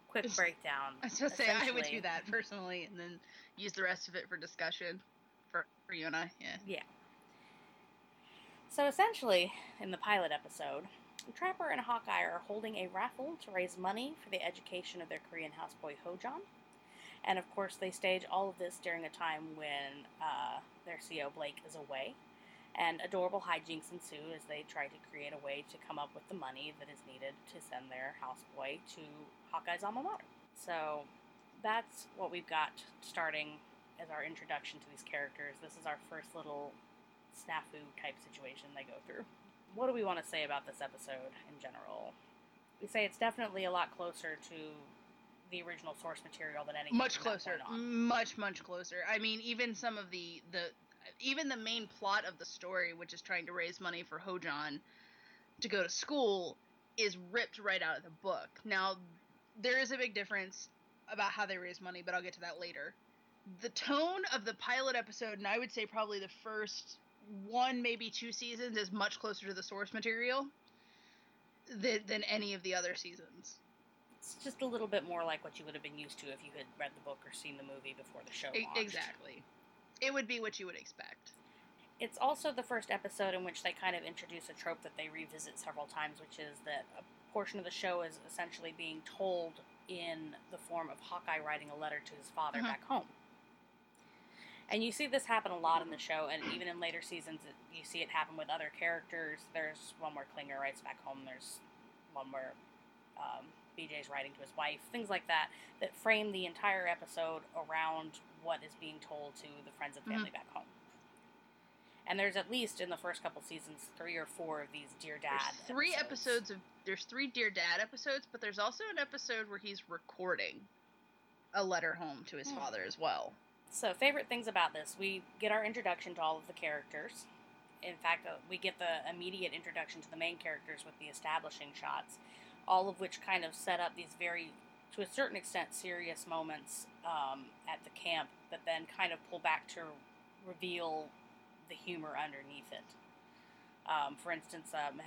quick breakdown. I was supposed to say I would do that personally, and then use the rest of it for discussion for for you and I. Yeah. Yeah. So essentially, in the pilot episode, Trapper and Hawkeye are holding a raffle to raise money for the education of their Korean houseboy Hojon. And of course, they stage all of this during a time when uh, their CEO Blake is away. And adorable hijinks ensue as they try to create a way to come up with the money that is needed to send their houseboy to Hawkeye's alma mater. So that's what we've got starting as our introduction to these characters. This is our first little snafu type situation they go through. What do we want to say about this episode in general? We say it's definitely a lot closer to the original source material than anything. much closer much much closer i mean even some of the the even the main plot of the story which is trying to raise money for hojon to go to school is ripped right out of the book now there is a big difference about how they raise money but i'll get to that later the tone of the pilot episode and i would say probably the first one maybe two seasons is much closer to the source material than, than any of the other seasons It's just a little bit more like what you would have been used to if you had read the book or seen the movie before the show launched. exactly it would be what you would expect It's also the first episode in which they kind of introduce a trope that they revisit several times, which is that a portion of the show is essentially being told in the form of Hawkeye writing a letter to his father Mhm. back home. And you see this happen a lot in the show, and even in later seasons, you see it happen with other characters. There's one where Klinger writes back home. There's one where um, BJ's writing to his wife. Things like that that frame the entire episode around what is being told to the friends and family back home. And there's at least in the first couple seasons three or four of these Dear Dad. There's three episodes of there's three Dear Dad episodes, but there's also an episode where he's recording a letter home to his Hmm. father as well. So, favorite things about this we get our introduction to all of the characters. In fact, uh, we get the immediate introduction to the main characters with the establishing shots, all of which kind of set up these very, to a certain extent, serious moments um, at the camp but then kind of pull back to reveal the humor underneath it. Um, for instance, um,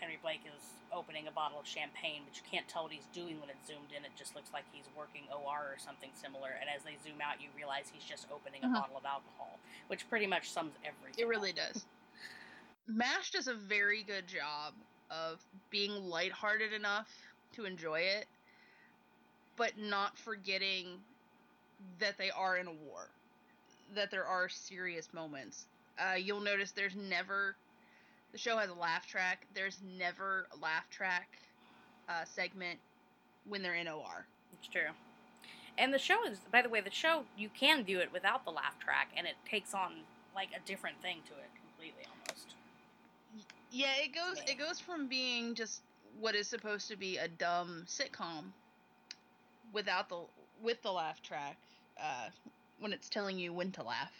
Henry Blake is opening a bottle of champagne, but you can't tell what he's doing when it's zoomed in. It just looks like he's working OR or something similar. And as they zoom out, you realize he's just opening a Uh-huh. bottle of alcohol, which pretty much sums everything. It really up. does. MASH does a very good job of being lighthearted enough to enjoy it, but not forgetting that they are in a war, that there are serious moments. Uh, you'll notice there's never, the show has a laugh track, there's never a laugh track uh, segment when they're in OR. It's true. And the show is, by the way, the show you can view it without the laugh track, and it takes on like a different thing to it completely almost. Yeah, it goes it goes from being just what is supposed to be a dumb sitcom without the with the laugh track uh, when it's telling you when to laugh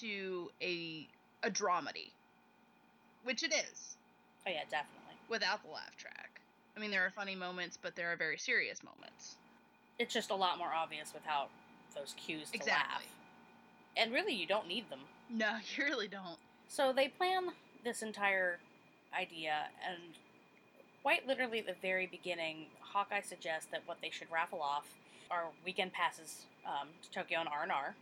to a a dramedy, which it is Oh yeah, definitely. without the laugh track. I mean, there are funny moments, but there are very serious moments. It's just a lot more obvious without those cues to Exactly. laugh. And really, you don't need them. No, [laughs] you really don't. So they plan this entire idea, and quite literally at the very beginning, Hawkeye suggests that what they should raffle off are weekend passes um, to Tokyo and R and R,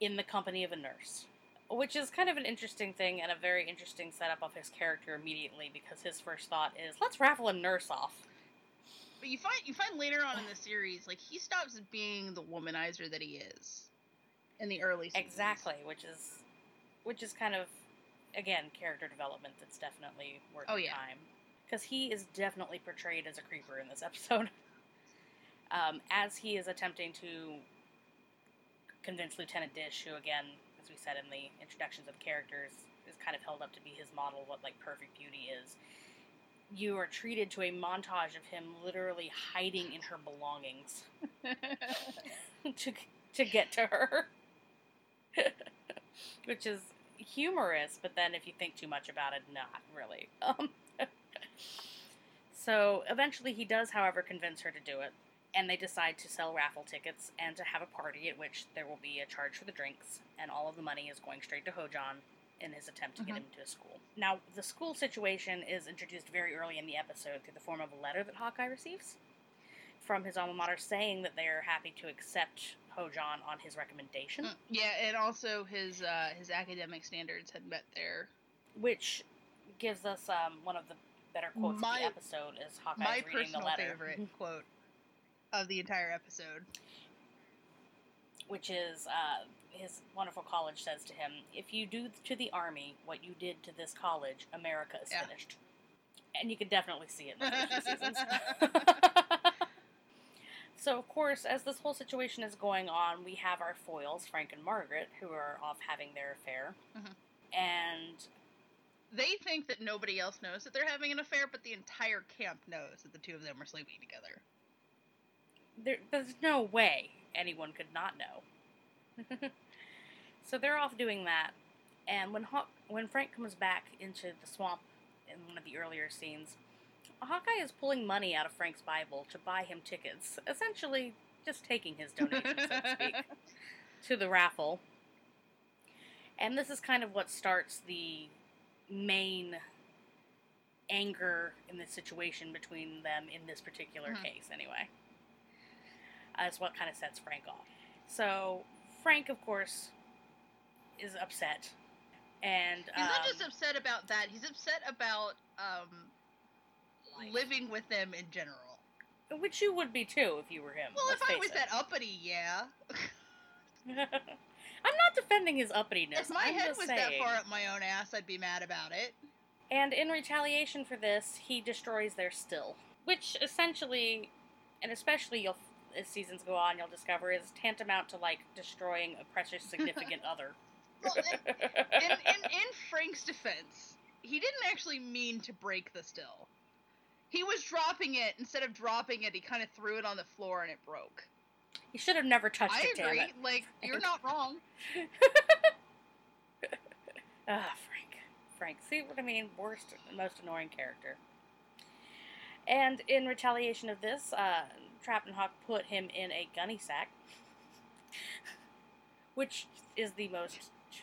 in the company of a nurse. Which is kind of an interesting thing and a very interesting setup of his character immediately because his first thought is, let's raffle a nurse off. But you find you find later on in the series, like he stops being the womanizer that he is in the early seasons. Exactly, which is which is kind of again character development that's definitely worth Oh, yeah. time because he is definitely portrayed as a creeper in this [laughs] episode. um, as he is attempting to convince Lieutenant Dish, who again, as we said in the introductions of characters, is kind of held up to be his model what like perfect beauty is. You are treated to a montage of him literally hiding in her belongings [laughs] to to get to her, [laughs] which is humorous. But then, if you think too much about it, not really. Um, [laughs] so eventually, he does, however, convince her to do it, and they decide to sell raffle tickets and to have a party at which there will be a charge for the drinks, and all of the money is going straight to Hojon in his attempt to get Mhm. him to school. Now, the school situation is introduced very early in the episode through the form of a letter that Hawkeye receives from his alma mater saying that they are happy to accept Hojon on his recommendation, Mm, yeah, and also his uh, his academic standards had met there, which gives us um, one of the better quotes My- of the episode is Hawkeye's reading the personal letter, favorite quote of the entire episode. which is uh, his wonderful college says to him, "If you do to the army what you did to this college, America is Yeah. finished." And you can definitely see it in the [laughs] seasons. [laughs] so, of course, as this whole situation is going on, we have our foils, Frank and Margaret, who are off having their affair, Mhm. and They think that nobody else knows that they're having an affair, but the entire camp knows that the two of them are sleeping together. There, there's no way anyone could not know. [laughs] so they're off doing that, and when Haw- when Frank comes back into the swamp in one of the earlier scenes, Hawkeye is pulling money out of Frank's Bible to buy him tickets, essentially just taking his donation, so to [laughs] speak, to the raffle. And this is kind of what starts the main anger in the situation between them in this particular Mhm. case, anyway. As what kind of sets Frank off. So, Frank, of course, is upset. And He's not just um, upset about that. He's upset about um, life. living with them in general. which you would be too if you were him. Well, if I was it. that uppity, yeah. [laughs] I'm not defending his uppityness. if my I'm head just was that far up my own ass, I'd be mad about it. And in retaliation for this, he destroys their still, which essentially, and especially you'll as seasons go on, you'll discover is tantamount to like destroying a precious significant [laughs] other. Well, in, in, in, in Frank's defense, he didn't actually mean to break the still. He was dropping it. Instead of dropping it, he kind of threw it on the floor and it broke. he should have never touched I it. damn agree. it. Like, you're not wrong. [laughs] Ah, Frank. Frank. See what I mean? Worst, most annoying character. And in retaliation of this, uh, Trap and Hawk put him in a gunny sack, which is the most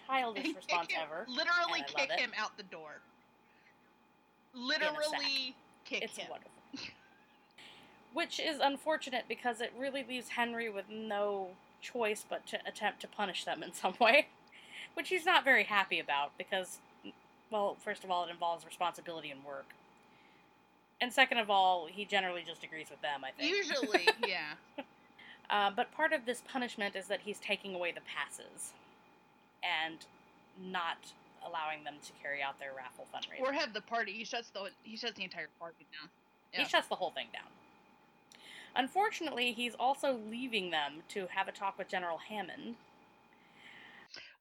childish response him- ever. Literally kick it. him out the door. Literally kick It's him. wonderful. [laughs] Which is unfortunate because it really leaves Henry with no choice but to attempt to punish them in some way, which he's not very happy about because, well, first of all, it involves responsibility and work. And second of all, he generally just agrees with them, I think. Usually, [laughs] yeah. Uh, but part of this punishment is that he's taking away the passes and not allowing them to carry out their raffle fundraiser. Or have the party. He shuts the he shuts the entire party down. He shuts the whole thing down. Unfortunately, he's also leaving them to have a talk with General Hammond.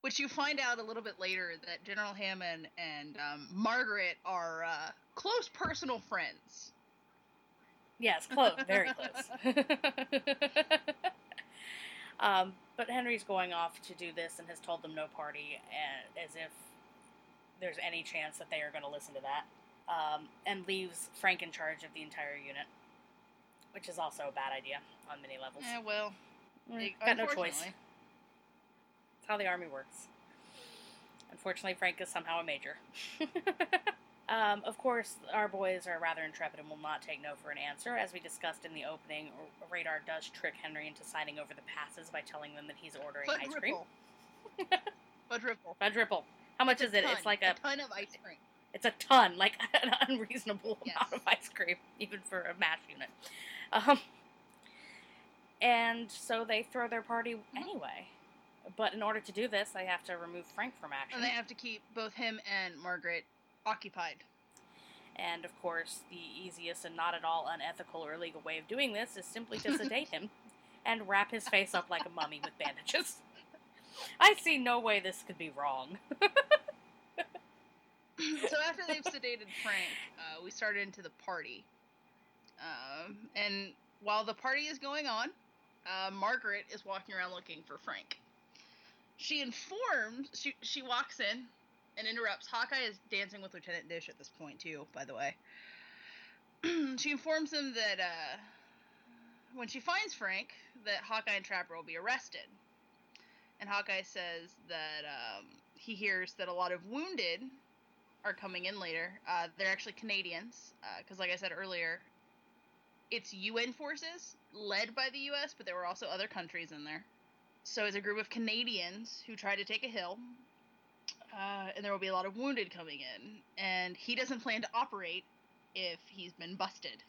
Which you find out a little bit later that General Hammond and um, Margaret are uh, close personal friends. Yes, close, very close. [laughs] um, but Henry's going off to do this and has told them no party, and, as if there's any chance that they are going to listen to that. Um, and leaves Frank in charge of the entire unit, which is also a bad idea on many levels. Yeah, well, Mm, eh, got no choice. That's how the army works. Unfortunately, Frank is somehow a major. [laughs] um, of course, our boys are rather intrepid and will not take no for an answer. As we discussed in the opening, R- Radar does trick Henry into signing over the passes by telling them that he's ordering But ice cream. Ripple, [laughs] Quadruple. Quadruple. How much It's is it? ton, It's like a ton of ice cream. it's a ton, like [laughs] an unreasonable Yes. amount of ice cream, even for a mash unit. Um, and so they throw their party Mm-hmm. anyway. But in order to do this, they have to remove Frank from action. And they have to keep both him and Margaret occupied. And of course, the easiest and not at all unethical or illegal way of doing this is simply to sedate him [laughs] and wrap his face up like a mummy with bandages. I see no way this could be wrong. [laughs] so after they've sedated Frank, uh, we start into the party. Um, and while the party is going on, uh, Margaret is walking around looking for Frank. She informs, she, she walks in and interrupts. Hawkeye is dancing with Lieutenant Dish at this point, too, by the way. [clears throat] she informs him that uh, when she finds Frank, that Hawkeye and Trapper will be arrested. And Hawkeye says that um, he hears that a lot of wounded are coming in later. Uh, they're actually Canadians, because, like I said earlier, it's UN forces led by the U.S., but there were also other countries in there. So it's a group of Canadians who try to take a hill, uh, and there will be a lot of wounded coming in. And he doesn't plan to operate if he's been busted.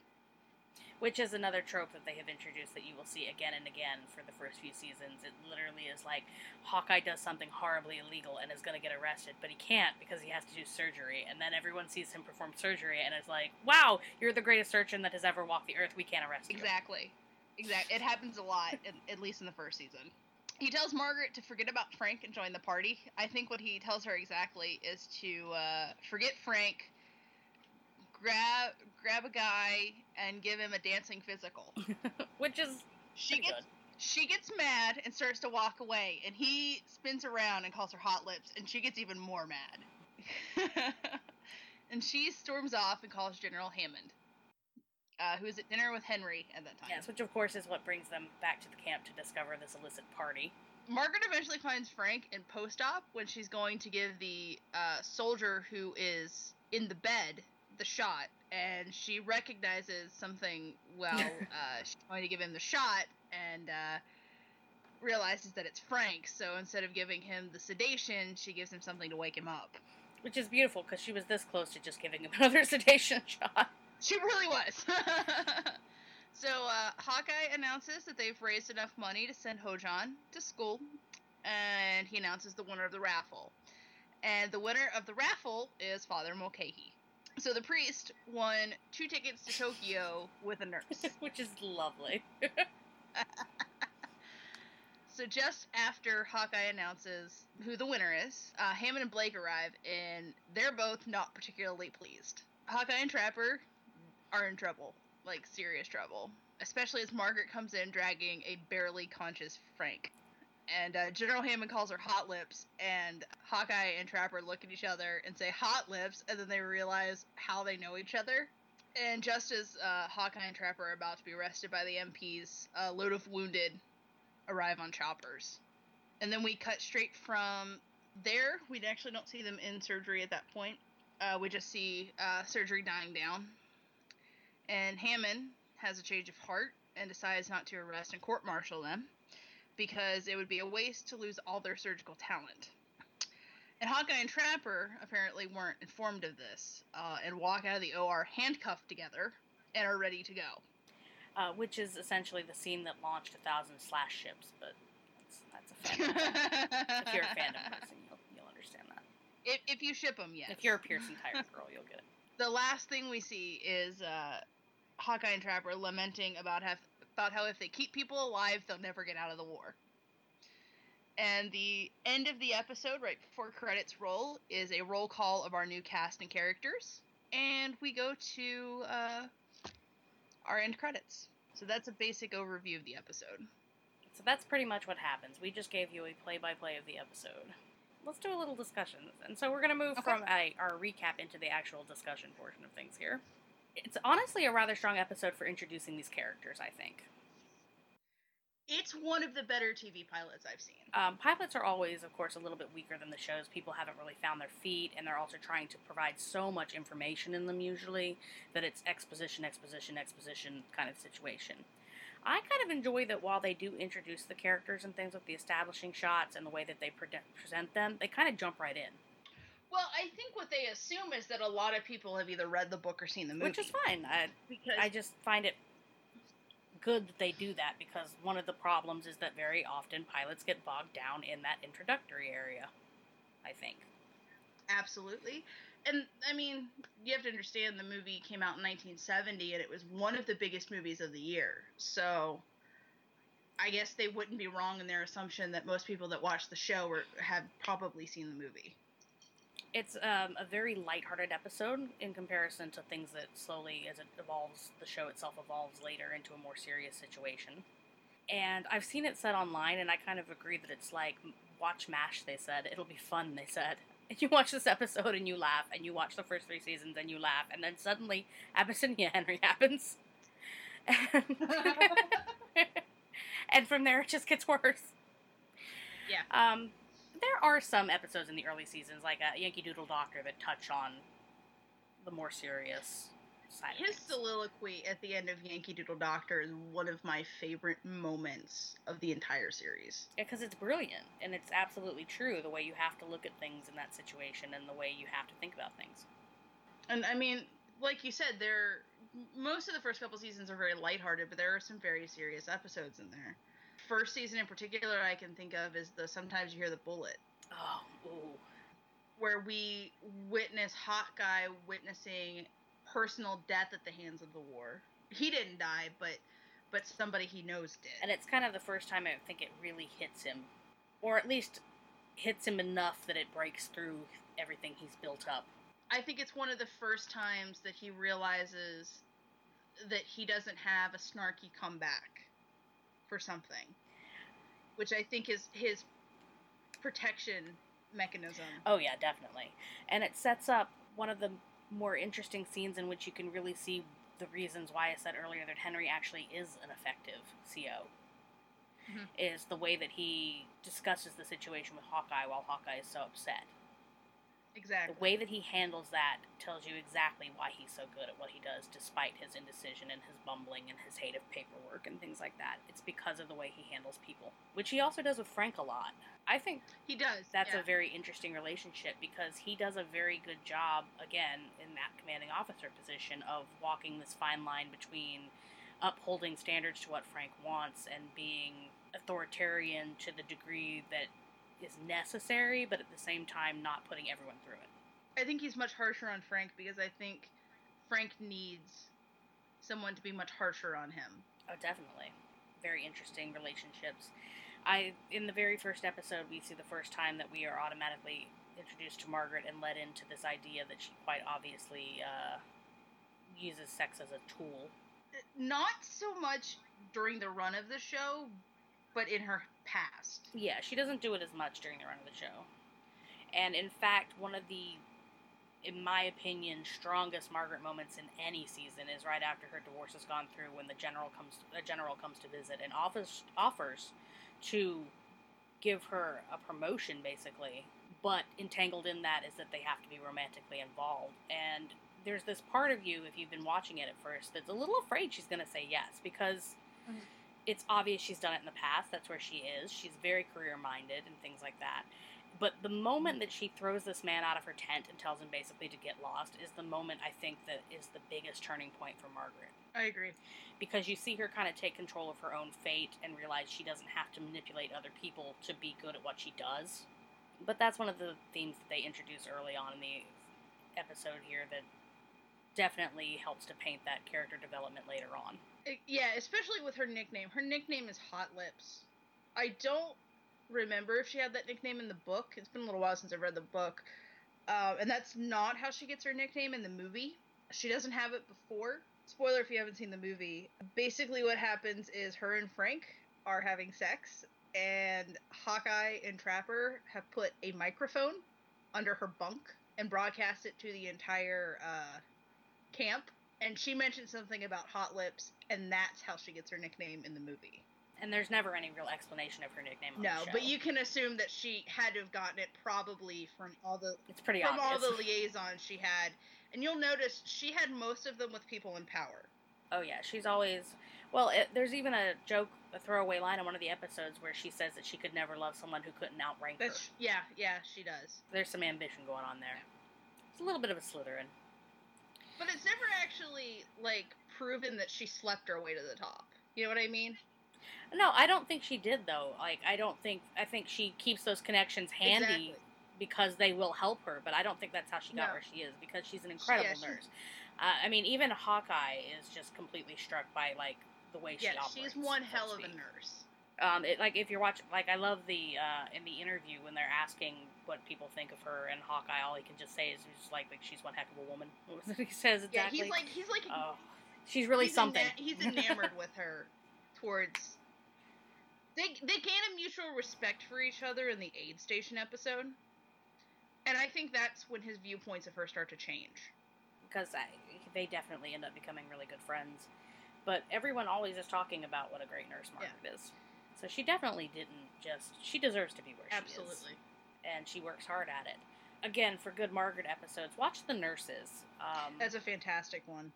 Which is another trope that they have introduced that you will see again and again for the first few seasons. It literally is like Hawkeye does something horribly illegal and is going to get arrested, but he can't because he has to do surgery. And then everyone sees him perform surgery and is like, wow, you're the greatest surgeon that has ever walked the earth. We can't arrest you. Exactly. Exactly. It happens a lot, at, at least in the first season. He tells Margaret to forget about Frank and join the party. I think what he tells her exactly is to uh, forget Frank, grab grab a guy, and give him a dancing physical. [laughs] Which is She gets good. she gets mad and starts to walk away, and he spins around and calls her hot lips, and she gets even more mad. [laughs] and she storms off and calls General Hammond, uh, who is at dinner with Henry at that time. Yes, which of course is what brings them back to the camp to discover this illicit party. Margaret eventually finds Frank in post-op when she's going to give the uh, soldier who is in the bed the shot, and she recognizes something. Well, [laughs] uh, she's going to give him the shot, and uh, realizes that it's Frank. So instead of giving him the sedation, she gives him something to wake him up. Which is beautiful because she was this close to just giving him [laughs] another sedation shot. She really was. [laughs] so uh, Hawkeye announces that they've raised enough money to send Hojon to school, and he announces the winner of the raffle. And the winner of the raffle is Father Mulcahy. So the priest won two tickets to Tokyo with a nurse. [laughs] which is lovely. [laughs] so just after Hawkeye announces who the winner is, uh, Hammond and Blake arrive, and they're both not particularly pleased. Hawkeye and Trapper are in trouble, like serious trouble, especially as Margaret comes in dragging a barely conscious Frank. And uh, General Hammond calls her Hot Lips, and Hawkeye and Trapper look at each other and say Hot Lips, and then they realize how they know each other. And just as uh, Hawkeye and Trapper are about to be arrested by the MPs, a load of wounded arrive on choppers. And then we cut straight from there. We actually don't see them in surgery at that point. Uh, we just see uh, surgery dying down. And Hammond has a change of heart and decides not to arrest and court martial them because it would be a waste to lose all their surgical talent. And Hawkeye and Trapper apparently weren't informed of this uh, and walk out of the OR handcuffed together and are ready to go. Uh, which is essentially the scene that launched a thousand slash ships, but that's, that's a fandom. [laughs] if you're a fandom person, you'll, you'll understand that. if, if you ship them, yes. If you're a Pearson Tire girl, you'll get it. the last thing we see is uh, Hawkeye and Trapper lamenting about have, about how if they keep people alive, they'll never get out of the war. And the end of the episode, right before credits roll, is a roll call of our new cast and characters, and we go to uh, our end credits. So that's a basic overview of the episode. So that's pretty much what happens. We just gave you a play-by-play of the episode. Let's do a little discussion. And so we're going to move Okay. from a, our recap into the actual discussion portion of things here. It's honestly a rather strong episode for introducing these characters, I think. It's one of the better TV pilots I've seen. Um, pilots are always, of course, a little bit weaker than the shows. People haven't really found their feet, and they're also trying to provide so much information in them usually that it's exposition, exposition, exposition kind of situation. I kind of enjoy that while they do introduce the characters and things with the establishing shots and the way that they pre- present them, they kind of jump right in. Well, I think what they assume is that a lot of people have either read the book or seen the movie. Which is fine. I, because I just find it good that they do that because one of the problems is that very often pilots get bogged down in that introductory area. I think. Absolutely. And I mean, you have to understand the movie came out in 1970 and it was one of the biggest movies of the year. So I guess they wouldn't be wrong in their assumption that most people that watch the show were, have probably seen the movie. It's um, a very lighthearted episode in comparison to things that slowly, as it evolves, the show itself evolves later into a more serious situation. And I've seen it said online, and I kind of agree that it's like watch MASH, they said. It'll be fun, they said. [laughs] And you watch this episode and you laugh, and you watch the first three seasons and you laugh, and then suddenly [laughs] Abyssinia Henry happens. And, [laughs] and from there, it just gets worse. Yeah. Um, there are some episodes in the early seasons, like uh, Yankee Doodle Doctor, that touch on the more serious side. His soliloquy at the end of Yankee Doodle Doctor is one of my favorite moments of the entire series. Yeah, because it's brilliant and it's absolutely true the way you have to look at things in that situation and the way you have to think about things. And I mean, like you said, there most of the first couple seasons are very lighthearted, but there are some very serious episodes in there. First season in particular I can think of is the Sometimes You Hear the Bullet, Oh, ooh. where we witness Hawkeye witnessing personal death at the hands of the war. He didn't die, but but somebody he knows did. And it's kind of the first time I think it really hits him, or at least hits him enough that it breaks through everything he's built up. I think it's one of the first times that he realizes that he doesn't have a snarky comeback for something, which I think is his protection mechanism. Oh yeah, definitely. And it sets up one of the more interesting scenes in which you can really see the reasons why I said earlier that Henry actually is an effective CO. Mhm. Is the way that he discusses the situation with Hawkeye while Hawkeye is so upset. Exactly. The way that he handles that tells you exactly why he's so good at what he does, despite his indecision and his bumbling and his hate of paperwork and things like that. It's because of the way he handles people, which he also does with Frank a lot. I think he does. that's yeah. a very interesting relationship because he does a very good job, again, in that commanding officer position of walking this fine line between upholding standards to what Frank wants and being authoritarian to the degree that is necessary, but at the same time not putting everyone through it. I think he's much harsher on Frank because I think Frank needs someone to be much harsher on him. Oh, definitely. Very interesting relationships. I in the very first episode we see the first time that we are automatically introduced to Margaret and led into this idea that she quite obviously uh, uses sex as a tool. Not so much during the run of the show, but in her past. Yeah, she doesn't do it as much during the run of the show. And in fact, one of the in my opinion, strongest Margaret moments in any season is right after her divorce has gone through when the general comes a general comes to visit and offers offers to give her a promotion basically. But entangled in that is that they have to be romantically involved. And there's this part of you, if you've been watching it at first, that's a little afraid she's going to say yes because Mhm. It's obvious she's done it in the past. That's where she is. She's very career minded and things like that. But the moment that she throws this man out of her tent and tells him basically to get lost is the moment I think that is the biggest turning point for Margaret. I agree. Because you see her kind of take control of her own fate and realize she doesn't have to manipulate other people to be good at what she does. But that's one of the themes that they introduce early on in the episode here that definitely helps to paint that character development later on. Yeah, especially with her nickname. Her nickname is Hot Lips. I don't remember if she had that nickname in the book. It's been a little while since I've read the book. Uh, and that's not how she gets her nickname in the movie. She doesn't have it before. Spoiler if you haven't seen the movie. Basically, what happens is her and Frank are having sex, and Hawkeye and Trapper have put a microphone under her bunk and broadcast it to the entire uh, camp and she mentioned something about hot lips, and that's how she gets her nickname in the movie. And there's never any real explanation of her nickname on No, but you can assume that she had to have gotten it probably from all the it's pretty from all the [laughs] liaisons she had, and you'll notice she had most of them with people in power. Oh yeah, she's always Well, it, there's even a joke, a throwaway line in one of the episodes where she says that she could never love someone who couldn't outrank her. Yeah, yeah, she does. There's some ambition going on there. It's a little bit of a Slytherin. But it's never actually like proven that she slept her way to the top. You know what I mean? No, I don't think she did though. Like, I don't think. I think she keeps those connections handy Exactly. because they will help her. But I don't think that's how she got No. where she is because she's an incredible yeah, nurse. Uh, I mean, even Hawkeye is just completely struck by like the way she Yeah, operates. she's one hell of a nurse. Um, it, like if you're watching, like I love the uh, in the interview when they're asking what people think of her and Hawkeye, all he can just say is he's like, like she's one heck of a woman. [laughs] What was it he says Yeah, exactly? he's like he's like oh, she's really he's something. ena- he's [laughs] enamored with her towards they they gain a mutual respect for each other in the aid station episode. And I think that's when his viewpoints of her start to change. because I, they definitely end up becoming really good friends. But everyone always is talking about what a great nurse Margaret is. So she definitely didn't just. She deserves to be where she is. Absolutely. And she works hard at it. Again, for good Margaret episodes, watch The Nurses. Um, That's a fantastic one.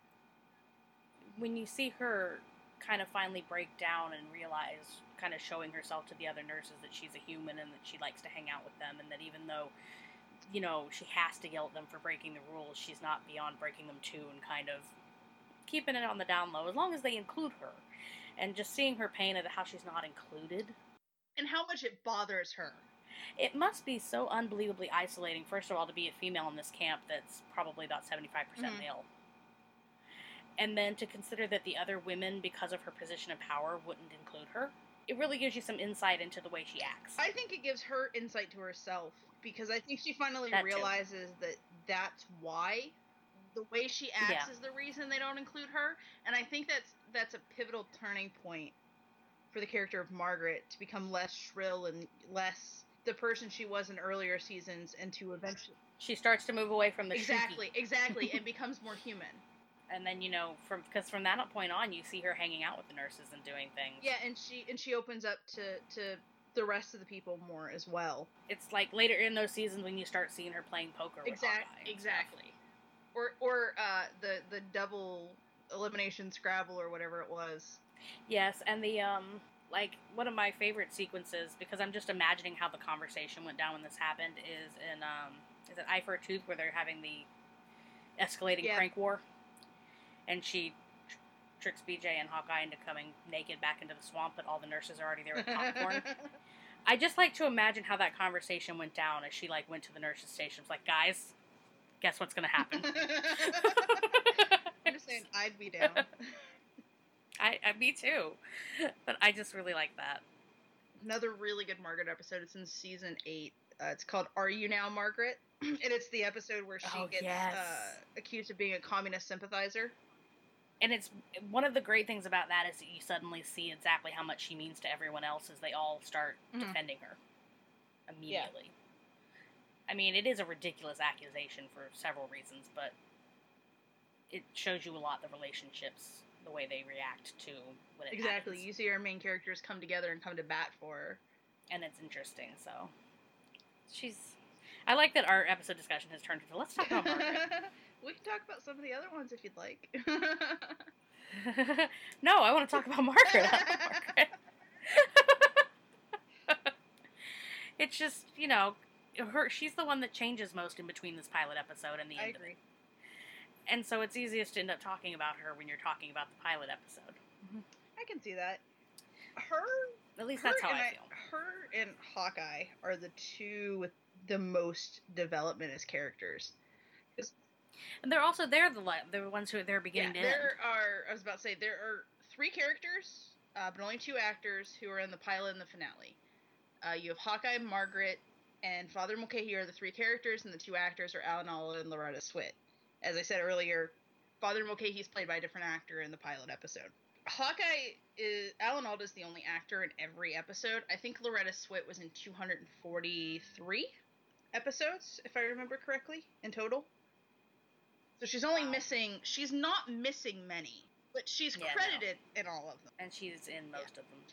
when you see her kind of finally break down and realize, kind of showing herself to the other nurses that she's a human and that she likes to hang out with them, and that even though, you know, she has to yell at them for breaking the rules, she's not beyond breaking them too, and kind of keeping it on the down low as long as they include her. And just seeing her pain at how she's not included. And how much it bothers her. It must be so unbelievably isolating, first of all, to be a female in this camp that's probably about 75% Mhm. male. And then to consider that the other women, because of her position of power, wouldn't include her. It really gives you some insight into the way she acts. I think it gives her insight to herself because I think she finally That too. realizes that that's why the way she acts Yeah. is the reason they don't include her, and I think that's that's a pivotal turning point for the character of Margaret to become less shrill and less the person she was in earlier seasons, and to eventually she starts to move away from the exactly exactly and [laughs] becomes more human. And then, you know, from because from that point on, you see her hanging out with the nurses and doing things. Yeah, and she and she opens up to to the rest of the people more as well. It's like later in those seasons when you start seeing her playing poker with Exact, Hawkeye and stuff. exactly. Or or uh, the the double elimination Scrabble or whatever it was. Yes, and the um like one of my favorite sequences because I'm just imagining how the conversation went down when this happened is in um is it Eye for a Tooth where they're having the escalating Yeah. prank war, and she tr- tricks BJ and Hawkeye into coming naked back into the swamp, but all the nurses are already there with popcorn. [laughs] I just like to imagine how that conversation went down as she like went to the nurses' station. It's like, guys, guess what's gonna happen? [laughs] [laughs] I'm just saying, I'd be down. [laughs] I, I me too, but I just really like that. Another really good Margaret episode. It's in season eight. Uh, it's called "Are You Now, Margaret?" [clears throat] and it's the episode where she Oh, gets yes. uh, accused of being a communist sympathizer. And it's one of the great things about that is that you suddenly see exactly how much she means to everyone else as they all start Mhm. defending her immediately. I mean, it is a ridiculous accusation for several reasons, but it shows you a lot the relationships, the way they react to when it Exactly. happens. You see our main characters come together and come to bat for her. and it's interesting. So she's. I like that our episode discussion has turned into let's talk about Margaret. [laughs] we can talk about some of the other ones if you'd like. [laughs] no, I want to talk about Margaret. [laughs] Margaret. it's just you know, her. She's the one that changes most in between this pilot episode and the I end of agree. it. And so it's easiest to end up talking about her when you're talking about the pilot episode. I can see that. Her At least her that's how I feel. Her and Hawkeye are the two with the most development as characters. And they're also they're the the ones who are there beginning to end. there are. I was about to say there are three characters, uh, but only two actors who are in the pilot and the finale. Uh, you have Hawkeye, Margaret, and Father Mulcahy are the three characters, and the two actors are Alan Alda and Loretta Swit. As I said earlier, Father Mulcahy is played by a different actor in the pilot episode. Hawkeye is Alan Alda is the only actor in every episode. I think Loretta Swit was in 243 episodes, if I remember correctly, in total. So she's only Wow. missing. She's not missing many, but she's Yeah, no. credited in all of them. and she's in most of them.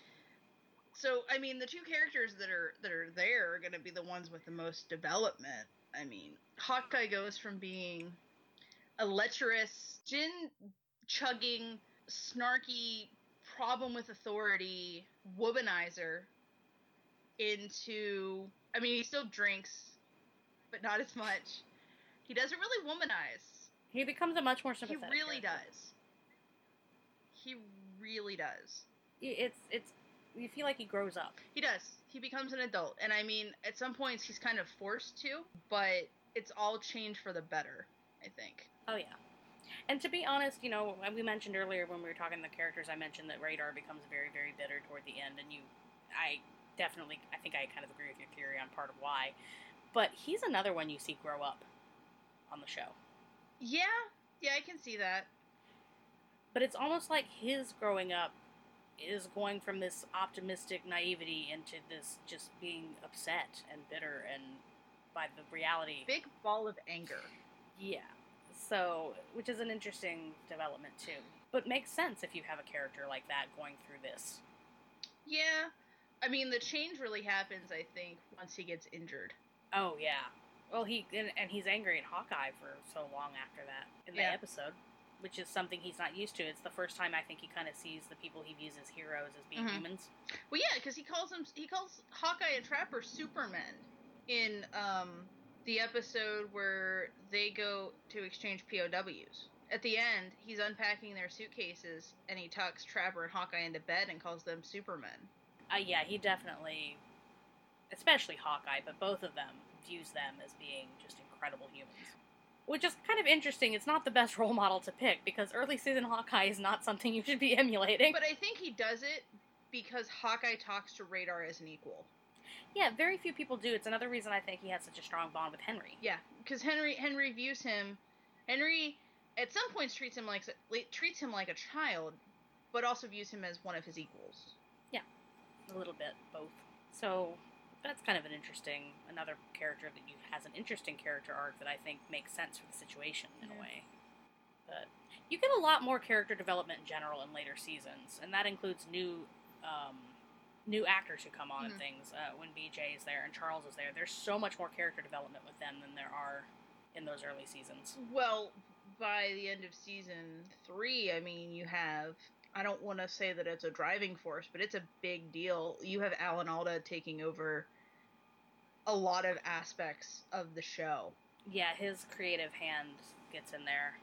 So I mean, the two characters that are that are there are going to be the ones with the most development. I mean, Hawkeye goes from being a lecherous, gin chugging, snarky problem with authority womanizer into I mean he still drinks but not as much. He doesn't really womanize. He becomes a much more sympathetic. He really character. does. He really does. It's it's you feel like he grows up. He does. He becomes an adult. And I mean, at some points he's kind of forced to, but it's all changed for the better, I think. Oh yeah. And to be honest, you know, uh, we mentioned earlier when we were talking the characters, I mentioned that Radar becomes very, very bitter toward the end, and you, I definitely, I think I kind of agree with your theory on part of why. But he's another one you see grow up on the show. Yeah, yeah, I can see that. But it's almost like his growing up is going from this optimistic naivety into this just being upset and bitter and by the reality. Big ball of anger. Yeah. So, which is an interesting development too. But makes sense if you have a character like that going through this. Yeah. I mean, the change really happens, I think, once he gets injured. Oh yeah. Well, he and, and he's angry at Hawkeye for so long after that in the Yeah. episode, which is something he's not used to. It's the first time I think he kind of sees the people he views as heroes as being Mhm. humans. Well, yeah, because he calls him he calls Hawkeye and Trapper Supermen in um the episode where they go to exchange POWs. At the end, he's unpacking their suitcases and he tucks Trapper and Hawkeye into bed and calls them Supermen. Uh, yeah, he definitely, especially Hawkeye, but both of them views them as being just incredible humans. Which is kind of interesting. It's not the best [laughs] role model to pick because early season Hawkeye is not something you should be [laughs] emulating. But I think he does it because Hawkeye talks to Radar as an equal. yeah, very few people do. It's another reason I think he has such a strong bond with Henry. Yeah, because Henry Henry views him. Henry at some points treats him like treats him like a child, but also views him as one of his equals. Yeah, a little bit both. So that's kind of an interesting another character that you has an interesting character arc that I think makes sense for the situation in Yeah. a way. But you get a lot more character development in general in later seasons, and that includes new um, new actors who come on Mhm. and things. Uh, when BJ is there and Charles is there, there's so much more character development with them than there are in those early seasons. Well, by the end of season three, I mean you have. I don't want to say that it's a driving force, but it's a big deal. You have Alan Alda taking over a lot of aspects of the show. Yeah, his creative hand gets in there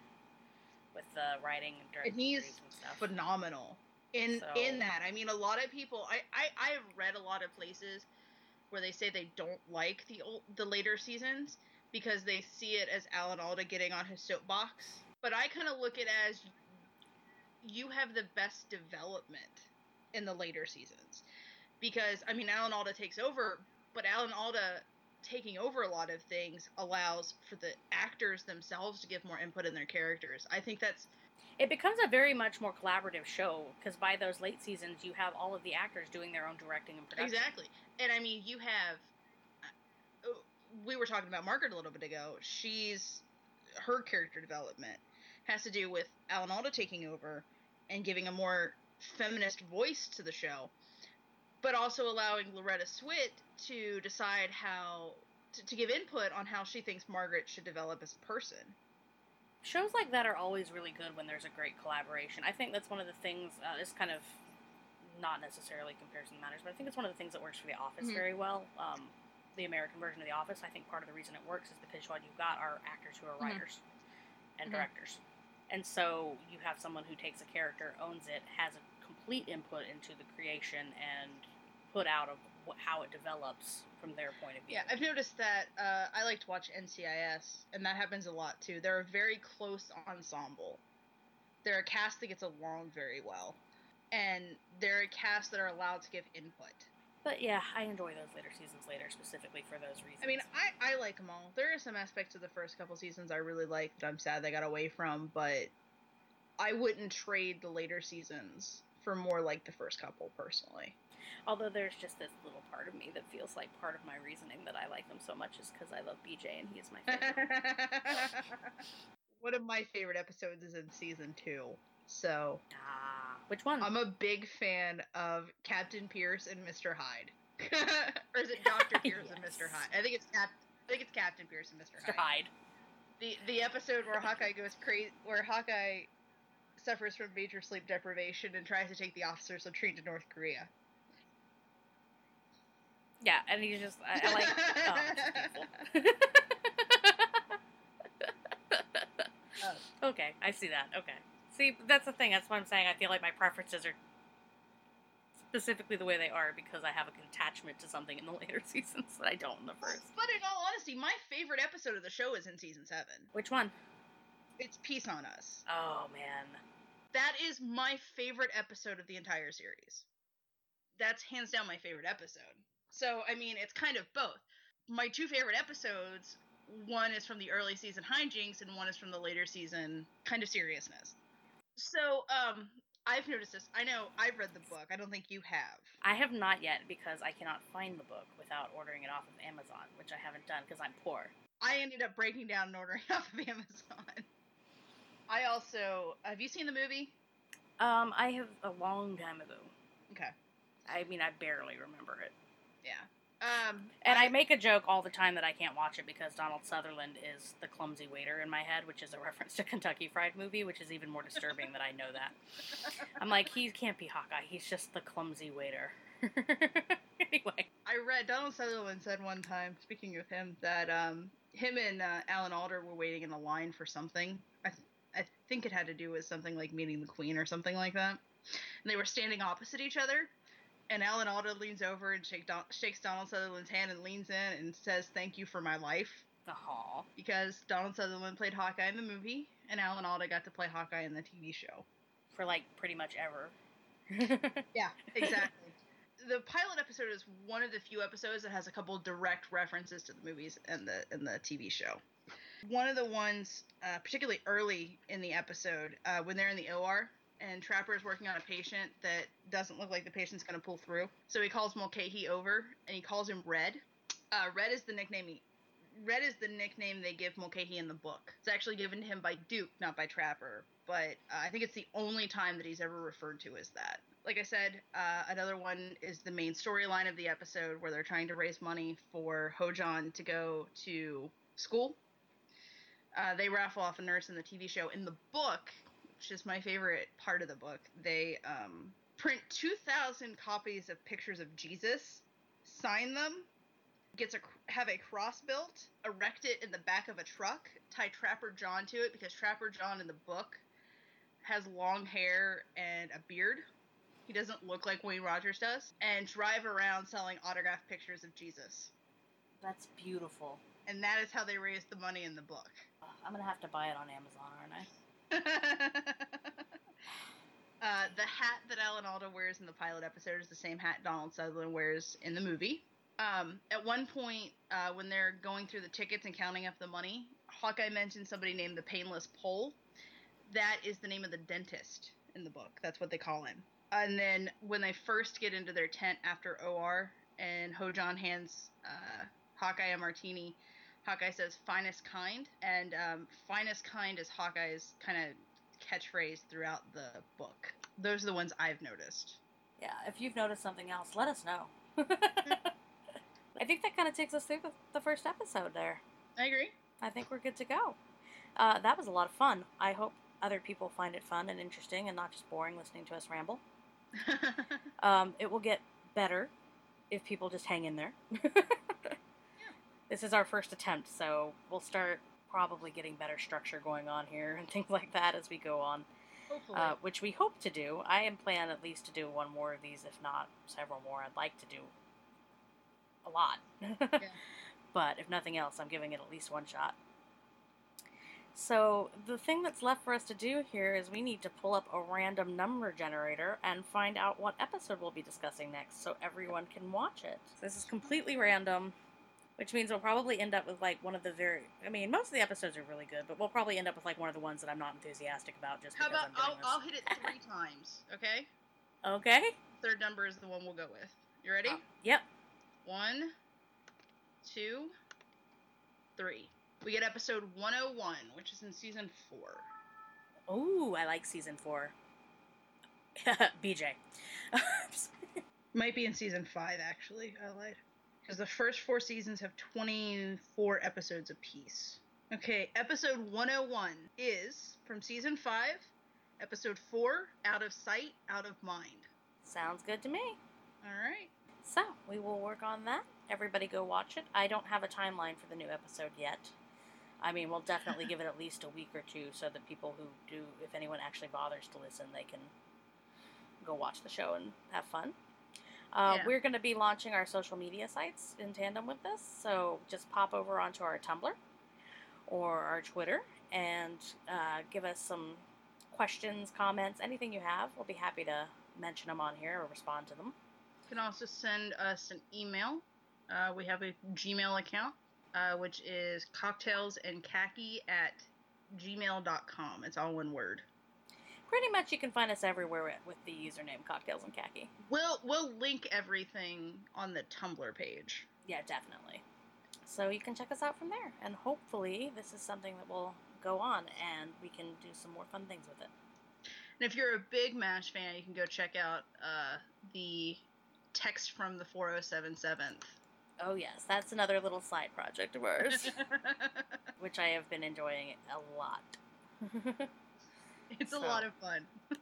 with the writing and directing and he's and stuff. phenomenal in So- in that. I mean, a lot of people. I I I've read a lot of places where they say they don't like the old the later seasons because they see it as Alan Alda getting on his soapbox. But I kind of look at it as you have the best development in the later seasons because I mean Alan Alda takes over, but Alan Alda taking over a lot of things allows for the actors themselves to give more input in their characters. I think that's it becomes a very much more collaborative show because by those late seasons you have all of the actors doing their own directing and production. Exactly. And I mean, you have. uh, We were talking about Margaret a little bit ago. She's. Her character development has to do with Alan Alda taking over and giving a more feminist voice to the show, but also allowing Loretta Swit to decide how. To, to give input on how she thinks Margaret should develop as a person. Shows like that are always really good when there's a great collaboration. I think that's one of the things. Uh, it's kind of not necessarily comparison matters, but I think it's one of the things that works for The Office Mhm. very well. Um, the American version of The Office. I think part of the reason it works is because what you've got are actors who are Mhm. writers and Mhm. directors, and so you have someone who takes a character, owns it, has a complete input into the creation and put out of how it develops from their point of view. Yeah, I've noticed that uh, I like to watch NCIS, and that happens a lot too. They're a very close ensemble. They're a cast that gets along very well, and they're a cast that are allowed to give input. But yeah, I enjoy those later seasons later specifically for those reasons. I mean, I, I like them all. There are some aspects of the first couple seasons I really like that I'm sad they got away from, but I wouldn't trade the later seasons for more like the first couple personally. Although there's just this little part of me that feels like part of my reasoning that I like them so much is because I love BJ and he is my favorite. [laughs] One of my favorite episodes is in season two. So ah, which one? I'm a big fan of Captain Pierce and Mr. Hyde. [laughs] or is it Doctor [laughs] Pierce and Mr. Hyde? I think it's Cap. I think it's Captain Pierce and Mr. Mr. Hyde. Hyde. The the episode where Hawkeye goes crazy, where Hawkeye suffers from major sleep deprivation and tries to take the officer's latrine to North Korea. Yeah, and he's just I, I like. oh. [laughs] Oh. [laughs] okay, I see that. Okay, see that's the thing. That's what I'm saying. I feel like my preferences are specifically the way they are because I have an attachment to something in the [laughs] later seasons that I don't in the first. But in all honesty, my favorite episode of the show is in season seven. Which one? It's Peace on Us. Oh man. That is my favorite episode of the entire series. That's hands down my favorite episode. So, I mean, it's kind of both. My two favorite episodes one is from the early season hijinks, and one is from the later season kind of seriousness. So, um, I've noticed this. I know I've read the book. I don't think you have. I have not yet because I cannot find the book without ordering it off of Amazon, which I haven't done because I'm poor. I ended up breaking down and ordering [laughs] off of Amazon. I also have you seen the movie? Um, I have a long time ago. Okay. I mean, I barely remember it. Yeah. Um, And I make a joke all the time that I can't watch it because Donald Sutherland is the clumsy waiter in my head, which is a [laughs] reference to Kentucky Fried Movie, which is even more disturbing that I know that. I'm like, he can't be Hawkeye. He's just the clumsy waiter. [laughs] anyway, I read Donald Sutherland said one time, speaking of him, that um, him and uh, Alan Alda were waiting in a line for something. I, th- I think it had to do with something like meeting the Queen or something like that. And they were standing opposite each other. And Alan Alda leans over and shake Don- shakes Donald Sutherland's hand and leans in and says, "Thank you for my life," The hall. because Donald Sutherland played Hawkeye in the movie, and Alan Alda got to play Hawkeye in the TV show. for like pretty much ever. [laughs] Yeah, exactly. the pilot episode is one of the few episodes that has a couple direct references to the movies and the and the TV show. One of the ones, uh, particularly early in the episode, uh, when they're in the OR and Trapper is working on a patient that doesn't look like the patient's going to pull through, so he calls Mulcahy over and he calls him Red. Uh, Red is the nickname. He, Red is the nickname they give Mulcahy in the book. It's actually given to him by Duke, not by Trapper. But uh, I think it's the only time that he's ever referred to as that. Like I said, uh, another one is the main storyline of the episode where they're trying to raise money for Hojon to go to school. Uh, they raffle off a nurse in the TV show. In the book, which is my favorite part of the book, they um, print 2,000 copies of pictures of Jesus, sign them, gets a have a cross built, erect it in the back of a truck, tie Trapper John to it because Trapper John in the book has long hair and a beard. He doesn't look like Wayne Rogers does, and drive around selling autographed pictures of Jesus. That's beautiful. And that is how they raised the money in the book. I'm gonna have to buy it on Amazon, aren't I? [laughs] uh, the hat that Alan Alda wears in the pilot episode is the same hat Donald Sutherland wears in the movie. Um, at one point, uh, when they're going through the tickets and counting up the money, Hawkeye mentioned somebody named the Painless Pole. That is the name of the dentist in the book. That's what they call him. And then when they first get into their tent after OR, and Hojon hands uh, Hawkeye a martini, Hawkeye says "finest kind," and um, "finest kind" is Hawkeye's kind of catchphrase throughout the book. Those are the ones I've noticed. Yeah, if you've noticed something else, let us know. [laughs] I think that kind of takes us through the, the first episode there. I agree. I think we're good to go. Uh, that was a lot of fun. I hope other people find it fun and interesting and not just boring listening to us ramble. [laughs] Um, it will get better if people just hang in there. [laughs] This is our first attempt, so we'll start probably getting better structure going on here and [laughs] things like that as we go on, uh, which we hope to do. I am plan at least to do one more of these, if not several more. I'd like to do a lot. [laughs] But if nothing else, I'm giving it at least one shot. So, the thing that's left for us to do here is we need to pull up a random number generator and find out what episode we'll be discussing next so everyone can watch it. This is completely random, which means we'll probably end up with like one of the very. I mean, most of the episodes are really good, but we'll probably end up with like one of the ones that I'm not enthusiastic about just How because about I'm I'll, doing I'll hit it three [laughs] times, okay? Okay? Third number is the one we'll go with. You ready? Uh, yep. One, two, three. We get episode 101, which is in season four. Ooh, I like season four. [laughs] BJ. [laughs] Might be in season five, actually. I lied. Because the first four seasons have 24 episodes apiece. Okay, episode 101 is from season five Episode 4 Out of Sight, Out of Mind. Sounds good to me. All right. So, we will work on that. Everybody go watch it. I don't have a timeline for the new episode yet. I mean, we'll definitely give it at least a week or two so that people who do, if anyone actually bothers to listen, they can go watch the show and have fun. Uh, Yeah. We're going to be launching our social media sites in tandem with this, so just pop over onto our Tumblr or our Twitter and uh, give us some questions, comments, anything you have. We'll be happy to mention them on here or respond to them. You can also send us an email. Uh, we have a Gmail account, uh, which is cocktailsandkhaki at gmail.com. It's all one word. Pretty much, you can find us everywhere with- the username Cocktails and Khaki. We'll we'll link everything on the Tumblr page. Yeah, definitely. So you can check us out from there, and hopefully, this is something that will go on, and we can do some more fun things with it. And if you're a big MASH fan, you can go check out uh, the text from the 4077th. Oh yes, that's another little side project of ours, [laughs] which I have been enjoying a lot. [laughs] [laughs] it's a lot of fun. [laughs]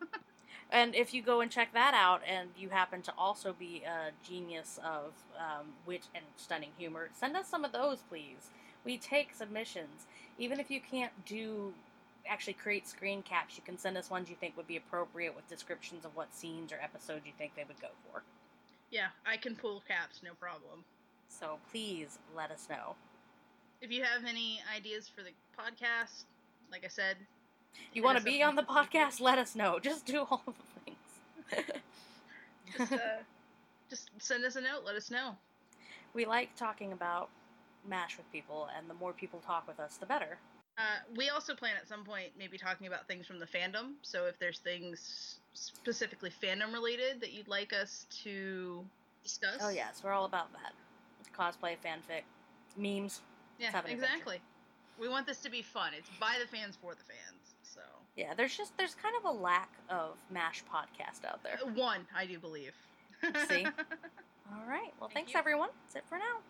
And if you go and check that out, and you happen to also be a genius of um, wit and stunning humor, send us some of those, please. We take submissions. Even if you can't do actually create screen caps, you can send us ones you think would be appropriate with descriptions of what scenes or episodes you think they would go for. Yeah, I can pull caps, no problem. So please let us know. If you have any ideas for the podcast, like I said, You want to be on the podcast? Let us know. [laughs] Just do all of the things. [laughs] Just, uh, just send us a note. Let us know. we like talking about MASH with people, and the more people talk with us, the better. Uh, we also plan at some point maybe talking about things from the fandom. So if there's things specifically fandom related that you'd like us to discuss. Oh yes, we're all about that. Cosplay, fanfic, memes. Yeah, an adventure. exactly. We want this to be fun. It's by the fans for the fans. Yeah, there's just there's kind of a lack of MASH podcast out there. One, I do believe. See? [laughs] All right. Well, Thank thanks you. everyone. That's it for now.